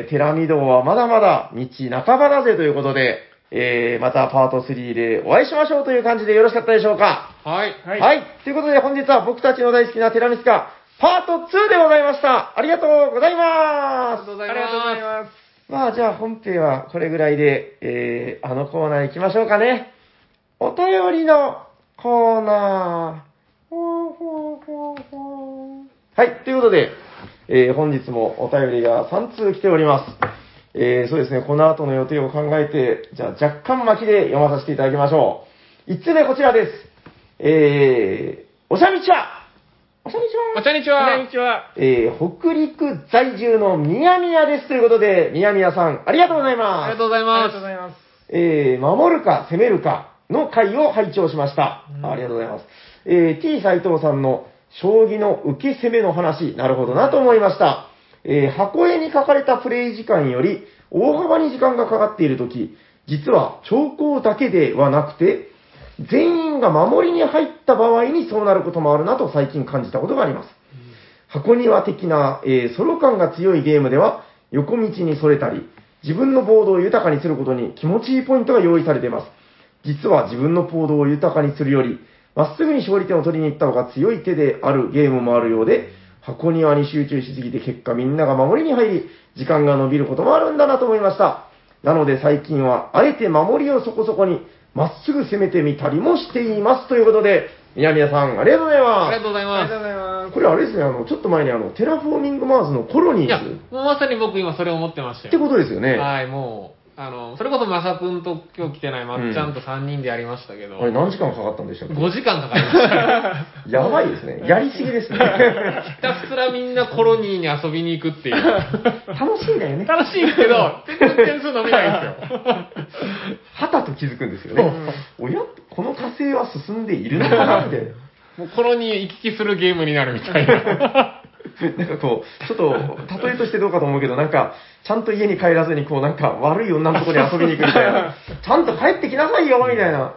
えー、テラミ道はまだまだ道半ばだぜということで、えー、またパート3でお会いしましょうという感じでよろしかったでしょうかはい。はいはい。ということで本日は僕たちの大好きなテラミスカ、パート2でございました。ありがとうございます。ありがとうございます。まあじゃあ本編はこれぐらいで、えー、あのコーナー行きましょうかね。お便りのコーナー。はい、ということで、えー、本日もお便りが3通来ております。えー、そうですね、この後の予定を考えて、じゃあ若干巻きで読まさせていただきましょう。1つ目こちらです。えー、おしゃみちはおしゃみちす。はお茶にちこんはに。ちは。えー、北陸在住のみやみやです。ということで、みやみやさん、ありがとうございあますりがと。うございありがまとうございます。えー、守るか攻めるかの回を拝聴しました。うんありがとうございます。えー、T 斎藤さんの将棋の受け攻めの話、なるほどなと思いました。えー、箱絵に書かれたプレイ時間より大幅に時間がかかっているとき、実は兆候だけではなくて、全員が守りに入った場合にそうなることもあるなと最近感じたことがあります。箱庭的な、えーソロ感が強いゲームでは、横道にそれたり、自分のボードを豊かにすることに気持ちいいポイントが用意されています。実は自分のボードを豊かにするより、まっすぐに勝利点を取りに行った方が強い手であるゲームもあるようで、箱庭に集中しすぎて結果みんなが守りに入り、時間が伸びることもあるんだなと思いました。なので最近は、あえて守りをそこそこに、まっすぐ攻めてみたりもしています。ということで、宮宮さん、ありがとうございあまりがとうございありがとうまございます。す。これあれですね、あの、ちょっと前にあの、テラフォーミングマーズのコロす。いやニーズ、もうまさに僕今それ思ってましたってよ。ことですよね。はい、もう、あの、それこそまさくんと今日来てないまっちゃんと3人でやりましたけど、あれ何時間かかったんでしたっけ？5時間かかりましたよ。やばいですね。やりすぎですね。ひたすらみんなコロニーに遊びに行くっていう。楽しいんだよね。楽しいですけど、全然点数伸びないんですよ。はたと気づくんですよね。おや？この火星は進んでいるのかなみたいな。[LAUGHS] もうコロニー行き来するゲームになるみたいな。[LAUGHS] なんかこう、ちょっと、例えとしてどうかと思うけど、なんか、ちゃんと家に帰らずに、こう、なんか、悪い女のとこに遊びに行くみたいな。[LAUGHS] ちゃんと帰ってきなさいよみたいな。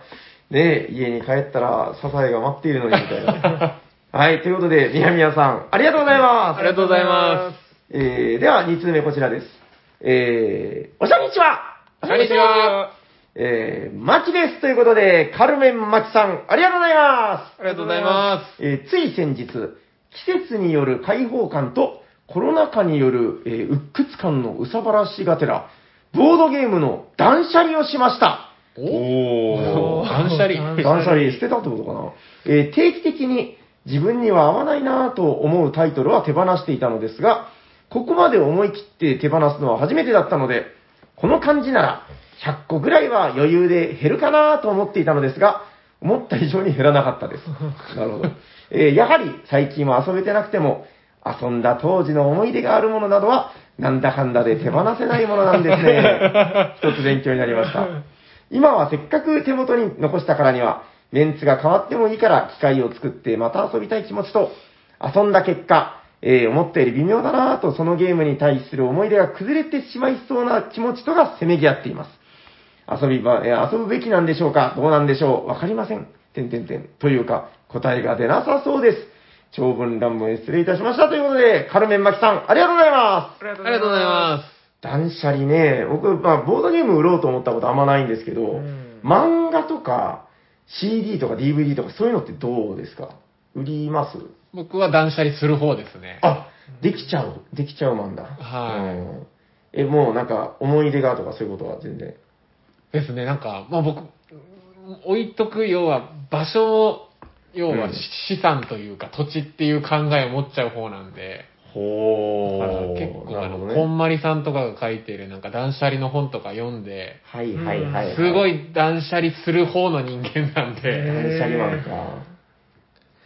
ねえ、家に帰ったら、サザエが待っているのに、みたいな。[LAUGHS] はい、ということで、みやみやさん、ありがとうございます。ありがとうございます。えー、では、2通目こちらです。えー、おしゃにちはこんにちは。えー、マキですということで、カルメンマキさん、ありがとうございます。ありがとうございまえーつい先日、季節による開放感とコロナ禍による、えー鬱屈感のうさばらしがてら、ボードゲームの断捨離をしました。す。おー、断捨離。断捨離捨てたってことかな。えー定期的に自分には合わないなぁと思うタイトルは手放していたのですが、ここまで思い切って手放すのは初めてだったので、この感じなら100個ぐらいは余裕で減るかなと思っていたのですが、思った以上に減らなかったです。なるほど。えーやはり最近は遊べてなくても、遊んだ当時の思い出があるものなどは、なんだかんだで手放せないものなんですね。[LAUGHS] 一つ勉強になりました。今はせっかく手元に残したからには、メンツが変わってもいいから機械を作ってまた遊びたい気持ちと、遊んだ結果、えー思ったより微妙だなぁとそのゲームに対する思い出が崩れてしまいそうな気持ちとがせめぎ合っています。遊び場、えー遊ぶべきなんでしょうか？どうなんでしょう？わかりません。てんてんてん。というか、答えが出なさそうです。長文乱文失礼いたしました。ということで、カルメンマキさん、ありがとうございます。ありがとうございま断捨離ね、僕、まあ、ボードゲーム売ろうと思ったことあんまないんですけど、うん漫画とか CD とか DVD とかそういうのってどうですか？売ります？す。僕は断捨離する方ですね。あ、できちゃう、できちゃうマンだ。はいうんえ、もうなんか思い出がとかそういうことは全然。ですね、なんか、まあ僕、置いとく、要は場所を、要はうん資産というか土地っていう考えを持っちゃう方なんで、ほだから結構あの、こんね。まりさんとかが書いてるなんか断捨離の本とか読んで、はいはいはい、はい。すごい断捨離する方の人間なんへで、断捨離マンか。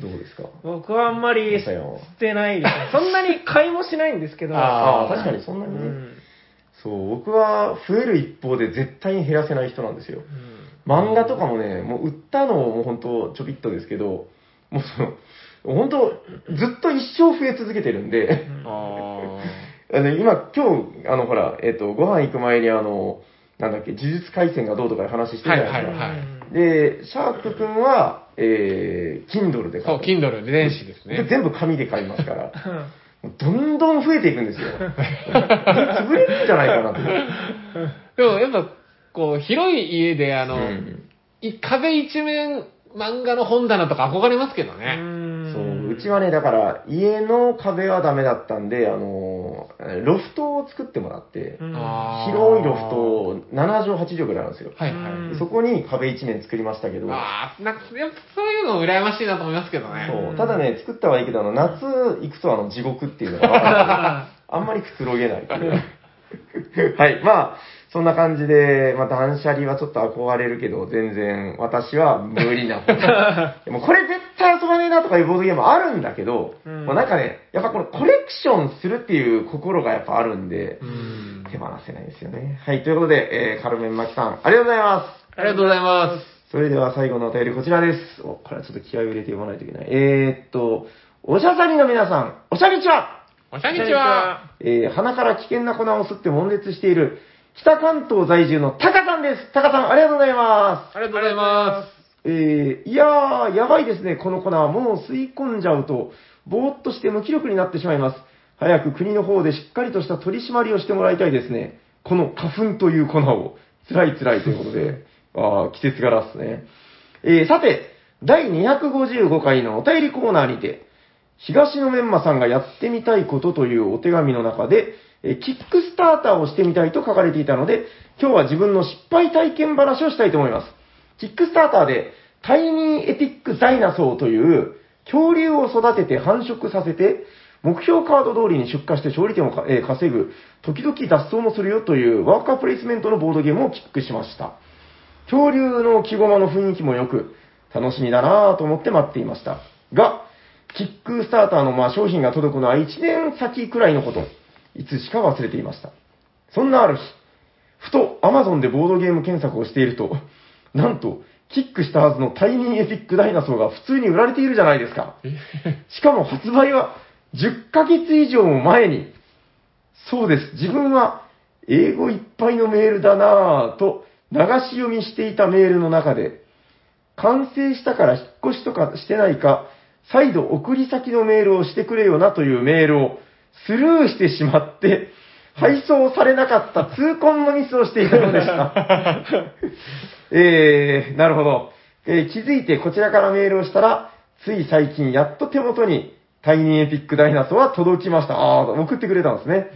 どうですか？僕はあんまり捨てないですね。そんなに買いもしないんですけど。ああ、確かにそんなうにね。ん。そう、僕は増える一方で絶対に減らせない人なんですよ。うん漫画とかもね、もう売ったのも本当ちょびっとですけど、もうその、本当ずっと一生増え続けてるんで、あ [LAUGHS] 今、今日、あの、ほら、えっ、と、ご飯行く前にあの、なんだっけ、呪術廻戦がどうとかいう話してるじゃないですか。はいはいで、シャーク君は、えー、Kindle でーそう、買う。Kindle 電子ですでね。全部紙で買いますから、どんどん増えていくんですよ。[LAUGHS] 潰れるんじゃないかなと。でもやっぱ、こう、広い家で、あの、うんい壁一面漫画の本棚とか憧れますけどうね。んそう、うちはね、だから、家の壁はダメだったんで、あの、ロフトを作ってもらって、広いロフト、7畳、8畳ぐらいあるんですよ。はいはい。うんそこに壁一面作りましたけど、ああ、なんか、やっぱそういうの羨ましいなと思いますけどね。そうただね、作ったはいいけど、あの夏行くとあの地獄っていうのが [LAUGHS] あんまりくつろげない。はい、まあ、そんな感じで、まあ断捨離はちょっと憧れるけど、全然私は無理な方。[LAUGHS] でもこれ絶対遊ばねえなとかいうボードゲームあるんだけど、うんまあなんかね、やっぱこのコレクションするっていう心がやっぱあるんでう、ん。手放せないですよね。はい、ということで、えー、カルメンマキさん、ありがとうございます。ありがとうございます。それでは最後のお便りこちらです。お、これはちょっと気合を入れて読まないといけない。えー、っと、おしゃさりの皆さん、おしゃにちはおしゃにちは。えー、鼻から危険な粉を吸って悶絶している、北関東在住のタカさんです。タカさん、ありがとうございま。ありがとうございますえー、いやー、やばいですね、この粉は。もう吸い込んじゃうと、ぼーっとして無気力になってしまいます。早く国の方でしっかりとした取り締まりをしてもらいたいですね。この花粉という粉を。辛い辛いということで、[LAUGHS] あー季節柄っすね。えー、さて、第255回のお便りコーナーにて、東のメンマさんがやってみたいことというお手紙の中で、えキックスターターをしてみたいと書かれていたので、今日は自分の失敗体験話をしたいと思います。キックスターターで、タイニーエピックダイナソーという、恐竜を育てて繁殖させて、目標カード通りに出荷して勝利点を、えー稼ぐ、時々脱走もするよというワーカープレイスメントのボードゲームをキックしました。恐竜の木駒の雰囲気も良く、楽しみだなぁと思って待っていました。が、キックスターターのまあ商品が届くのは1年先くらいのこと。いつしか忘れていました。そんなある日、ふと Amazon でボードゲーム検索をしていると、なんと、キックしたはずのタイニーエピックダイナソーが普通に売られているじゃないですか。しかも発売は10ヶ月以上も前に。そうです。自分は英語いっぱいのメールだなぁと流し読みしていたメールの中で、完成したから引っ越しとかしてないか、再度送り先のメールをしてくれよなというメールをスルーしてしまって、配送されなかった痛恨のミスをしていたのでした。[LAUGHS] えー、なるほど。えー気づいてこちらからメールをしたら、つい最近やっと手元にタイニーエピックダイナソーは届きました。あー、送ってくれたんですね。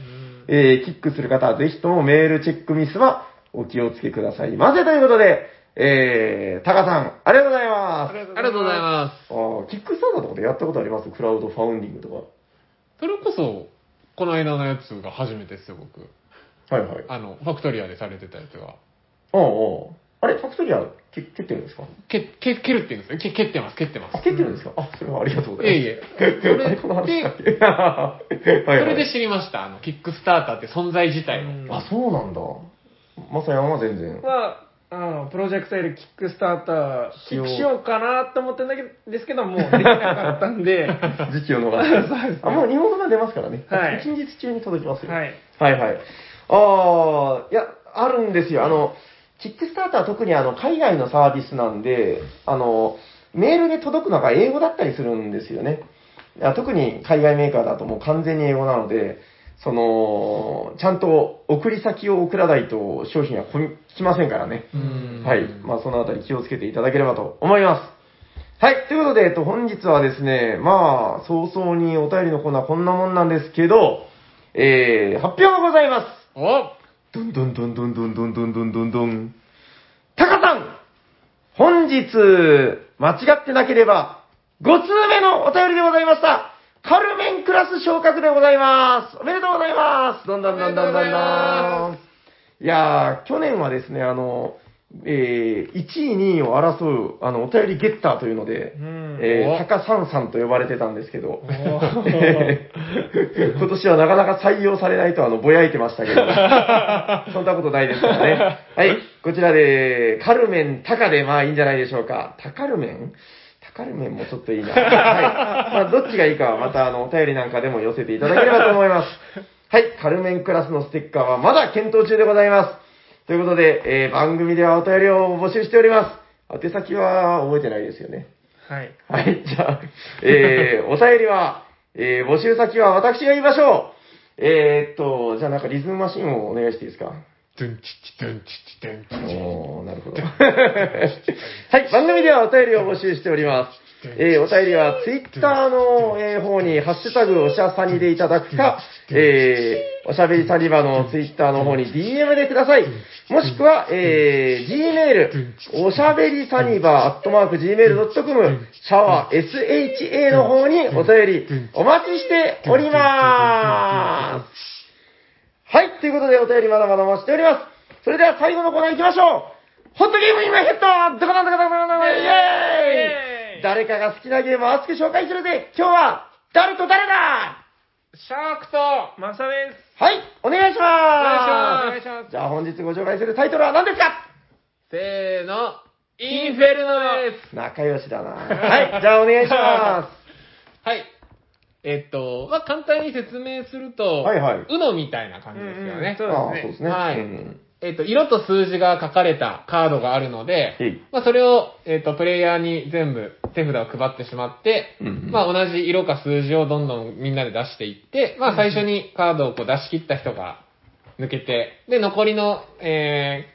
えーキックする方はぜひともメールチェックミスはお気をつけくださいませ。ということで、えー、タカさん、ありがとうございます。ありがとうございます。あーキックスターターとかでやったことあります？クラウドファウンディングとか。それこそ、この間のやつが初めてですよ、僕。はいはい。あの、ファクトリアでされてたやつが。おうおうあれ、ファクトリア蹴蹴ってるんですか？け、け、蹴るって言うんですよ。け蹴ってます、蹴ってますあ、。蹴ってるんですか？あ、それはありがとうございます。いえいえ。それこの話でしたっけはいそはいれで知りました。あの、キックスターターって存在自体を。うんあ、そうなんだ。まさやんは全然。は、あの、プロジェクト L キックスターター、キックしようかなと思ってんだけど、ですけど、もうできなかったんで、[LAUGHS] 時期を逃して。[LAUGHS] そうですねあ、もう日本語が出ますからね。はい近日中に届きますよ。はい。はいはい。ああ、いや、あるんですよ。あの、キックスターターは特にあの、海外のサービスなんで、あの、メールで届くのが英語だったりするんですよね。いや特に海外メーカーだともう完全に英語なので、その、ちゃんと送り先を送らないと商品は来ませんからね。うんはい。まあ、そのあたり気をつけていただければと思います。はい。ということで、えっと、本日はですね、まあ、早々にお便りのコーナーこんなもんなんですけど、えー、発表がございます。おどんどんどんどんどんどんどんどんどんどん。タカさん本日、間違ってなければ、5通目のお便りでございました。カルメンクラス昇格でございます。おめでとうございます。どんどんどんどんどんどん。いやー、去年はですね、あの、えー、1位、2位を争う、あの、お便りゲッターというので、うんえー、おタカさんさんと呼ばれてたんですけど、おえー [LAUGHS] 今年はなかなか採用されないと、あの、ぼやいてましたけど、[LAUGHS] そんなことないですからね。はい、こちらで、カルメン、タカで、まあいいんじゃないでしょうか。タカルメン？タカルメンもちょっといいな。はい。まあ、どっちがいいかは、また、あの、お便りなんかでも寄せていただければと思います。[LAUGHS] はい、カルメンクラスのステッカーはまだ検討中でございます。ということで、えー番組ではお便りを募集しております。宛先は覚えてないですよね。はい。はい、じゃあ、えー、[LAUGHS] お便りは、えー、募集先は私が言いましょう。えー、っと、じゃあなんかリズムマシンをお願いしていいですか？ドゥンチチドゥンチチドゥンチチ。おー、なるほど。[LAUGHS] はい、番組ではお便りを募集しております。えー、お便りはツイッターの、えー方に、ハッシュタグおしゃさにでいただくか、えー、おしゃべりサニバのツイッターの方に DM でください。もしくは、えー、Gmail、おしゃべりサニバー、アットマーク Gmail.com、シャワー SHA の方にお便り、お待ちしております。はい、ということでお便りまだまだお待ちしております。それでは最後のコーナー行きましょうホットゲームインマヘッドドカダンドカダンドカダンイェーイ誰かが好きなゲームを熱く紹介するぜ今日は誰と誰だシャークと、マサです。はい、お願いしますお願いしますじゃあ本日ご紹介するタイトルは何ですかせーの、インフェルノです。仲良しだなはい、じゃあお願いしますはい。えっと、まあ、簡単に説明すると、はいはい UNO みたいな感じですよね。す。うんうんそうですね。はいうんえっと、色と数字が書かれたカードがあるのでまあ、それを、えっと、プレイヤーに全部手札を配ってしまって、うんうんまあ、同じ色か数字をどんどんみんなで出していって、まあ、最初にカードをこう出し切った人が抜けて、で、残りの、え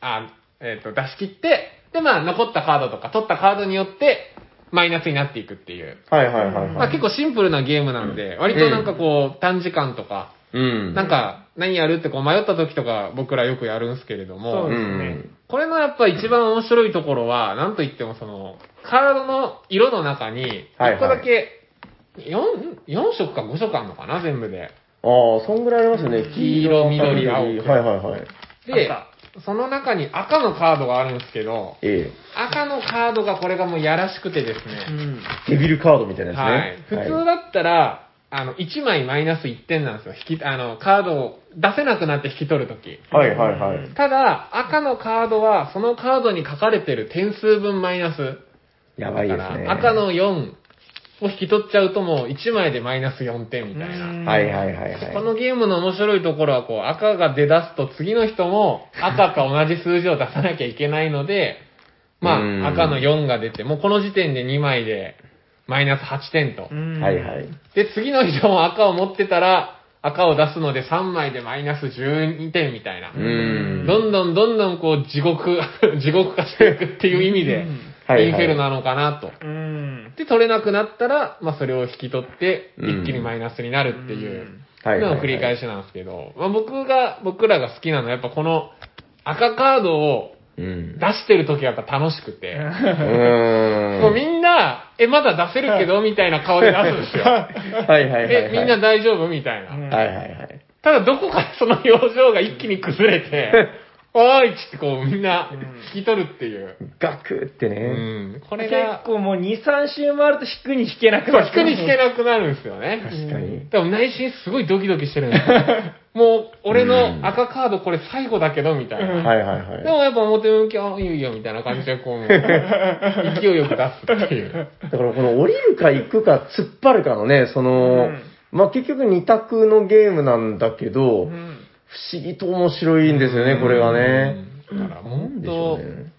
ー、あ、えっと、出し切って、で、まあ、残ったカードとか取ったカードによって、マイナスになっていくっていう。はいはいはいはい。まあ結構シンプルなゲームなんで、割となんかこう、短時間とか、うん。なんか、何やるってこう迷った時とか僕らよくやるんですけれども、そうですうんね。これのやっぱ一番面白いところは、なんといってもその、カードの色の中に、はいはい1個だけ、4、4色か5色あるのかな、全部で。ああ、そんぐらいありますよね。黄色緑青はいはいはい。で赤、その中に赤のカードがあるんですけど、ええ。赤のカードがこれがもうやらしくてですうね、ん。デビルカードみたいなやつね。はい。普通だったら、あの、1枚マイナス1点なんですよ。引き、あの、カードを出せなくなって引き取るとき。はいはいはい。ただ、赤のカードは、そのカードに書かれてる点数分マイナス。やばいだですね。から、赤の4を引き取っちゃうともう1枚でマイナス4点みたいな。うんはいはいはいはい。このゲームの面白いところは、こう、赤が出だすと次の人も赤か同じ数字を出さなきゃいけないので、まうんあ、赤の4が出て、もうこの時点で2枚でマイナス8点とう。んはいはい。で、次の人も赤を持ってたら、赤を出すので3枚でマイナス12点みたいな。うん。どんどんどんどんこう地獄、地獄化していくっていう意味で、インフェルなのかなと。うん。で、取れなくなったら、まあそれを引き取って、うん一気にマイナスになるっていうのの繰り返しなんですけど、まあ僕が、僕らが好きなのはやっぱこの赤カードをうん。出してる時はやっぱ楽しくて、うーん。もう [LAUGHS] みんな、え、まだ出せるけどみたいな顔で出すんですよ。[LAUGHS] はいはいはいはみんな大丈夫？みたいな。うんはいはいはい。ただどこかでその表情が一気に崩れて、[LAUGHS] おーいっつってこうみんな引き取るっていう。ガクってうね。ん。これ結が、構もう2、3周回ると引くに引けなくそうなる。引くに引けなくなるんですよね。確かに。でも内心すごいドキドキしてるんですよ。[LAUGHS] もう、俺の赤カードこれ最後だけど、みたいな。はいはいはい。でもやっぱ表向き、あ、いいよいいよ、みたいな感じで、こう、勢いよく出すっていう。だからこの降りるか行くか突っ張るかのね、その、うんまあ結局二択のゲームなんだけど、うん不思議と面白いんですよね、これがね。うん。だから、なん本でしょ当うね。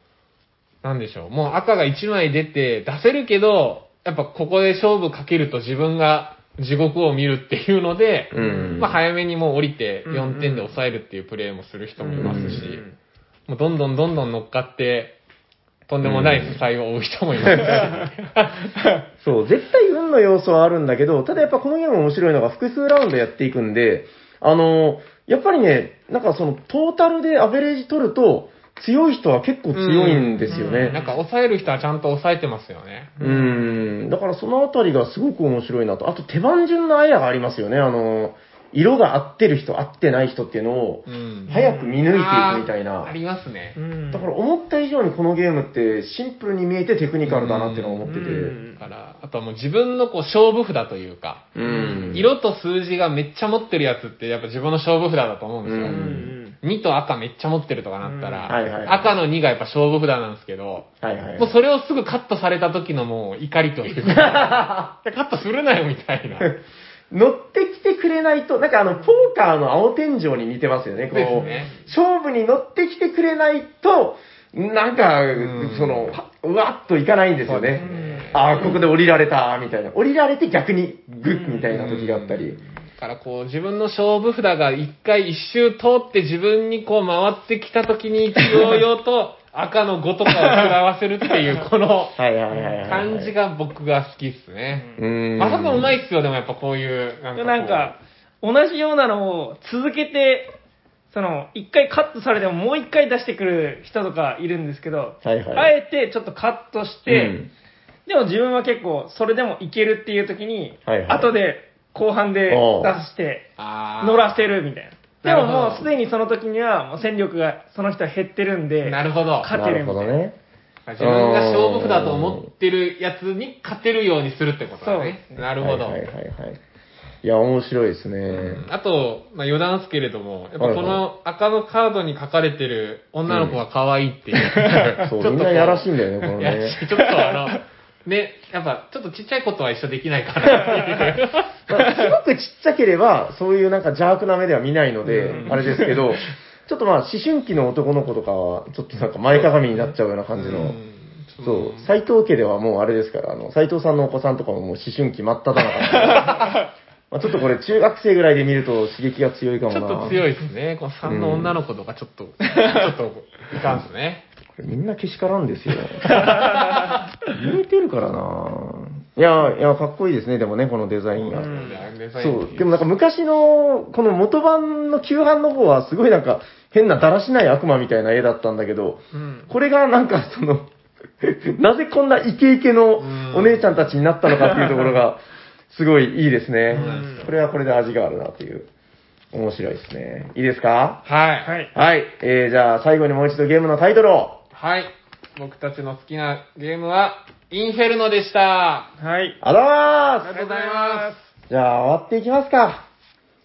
なんでしょう。もう赤が1枚出て出せるけど、やっぱここで勝負かけると自分が地獄を見るっていうので、うん。まあ早めにもう降りてうんうん4点で抑えるっていうプレーもする人もいますし、うんもうどんどんどんどん乗っかって、とんでもない負債を負う人もいますし、[LAUGHS] そう、絶対運の要素はあるんだけど、ただやっぱこのゲーム面白いのが複数ラウンドやっていくんで、あの、やっぱりね、なんかそのトータルでアベレージ取ると、強い人は結構強いんですよね。なんか抑える人はちゃんと抑えてますよね。うん、だからそのあたりがすごく面白いなと。あと手番順のあやがありますよね。あの、色が合ってる人、合ってない人っていうのを、うん。早く見抜いていくみたいなあ。りますねう。んだから思った以上にこのゲームってシンプルに見えてテクニカルだなっていうのを思ってて。うんだから、あとはもう自分のこう勝負札というか、うん。色と数字がめっちゃ持ってるやつってやっぱ自分の勝負札だと思うんですよ。ううんん2と赤めっちゃ持ってるとかなったら、うんはいはいはい赤の2がやっぱ勝負札なんですけど、はいはい。もうそれをすぐカットされた時のもう怒りというか、[LAUGHS] カットするなよみたいな。乗ってきてくれないと、なんかあの、ポーカーの青天井に似てますよね。こう、ね勝負に乗ってきてくれないと、なんか、んその、うわっといかないんですよね。ねああ、ここで降りられた、みたいな。降りられて逆にグッみたいな時があったり。だからこう自分の勝負札が一回一周通って自分にこう回ってきた時に勢いよと赤の5とかを食らわせるっていうこの [LAUGHS] はいはいはいはい。感じが僕が好きっすね。うーん。まさかうまいっすよ、でもやっぱこういう、なんかこうなんか、同じようなのを続けて、その、一回カットされてももう一回出してくる人とかいるんですけど、はいはいあえてちょっとカットして、うんでも自分は結構それでもいけるっていう時に、はいはい後で後半で出して、あー乗らせるみたいな。でももうすでにその時にはもう戦力がその人は減ってるんで、なるほど。勝てるみたいな。ほどね。自分が勝負札と思ってるやつに勝てるようにするってことだねなるほど。はいはいはいはい。いや、面白いですね。うんあと、まあ、余談ですけれども、やっぱこの赤のカードに書かれてる女の子が可愛いっていう。[LAUGHS] そうちょっとこみんなやらしいんだよねこのね [LAUGHS] いやちょっとあの、ね、やっぱちょっとちっちゃい子とは一緒できないかなっていう。まあすごくちっちゃければ、そういうなんか邪悪な目では見ないので、あれですけど、ちょっとまあ思春期の男の子とかは、ちょっとなんか前かがみになっちゃうような感じの、うんそう、斎藤家ではもうあれですから、あの、斎藤さんのお子さんとかももう思春期真っ只中 [LAUGHS] まあちょっとこれ中学生ぐらいで見ると刺激が強いかもな。ちょっと強い。いですね。この3の女の子とかちょっと、ちょっといかんですね。これみんなけしからんですよ。言えてるからないや、いや、かっこいいですね、でもね、このデザインが。うんそう、でもなんか昔の、この元版の旧版の方はすごいなんか変なだらしない悪魔みたいな絵だったんだけど、うん。これがなんかその、[LAUGHS] なぜこんなイケイケのお姉ちゃんたちになったのかっていうところが、[LAUGHS] すごいいいですねうん。これはこれで味があるなっていう。面白いですね。いいですか？はい。はい。はい。えー、じゃあ最後にもう一度ゲームのタイトルを。はい。僕たちの好きなゲームは、インフェルノでした。はい。ありがとうございますありがとうございます。じゃあ終わっていきますか。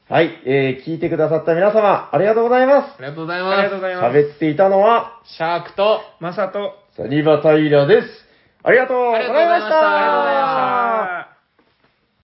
はい。えー、聞いてくださった皆様、ありがとうございまありがとうございありがとうまございます。す。喋っていたのは、す。シャークと、まさと、サニバタイラです。ありがとうございましたありがとうございました。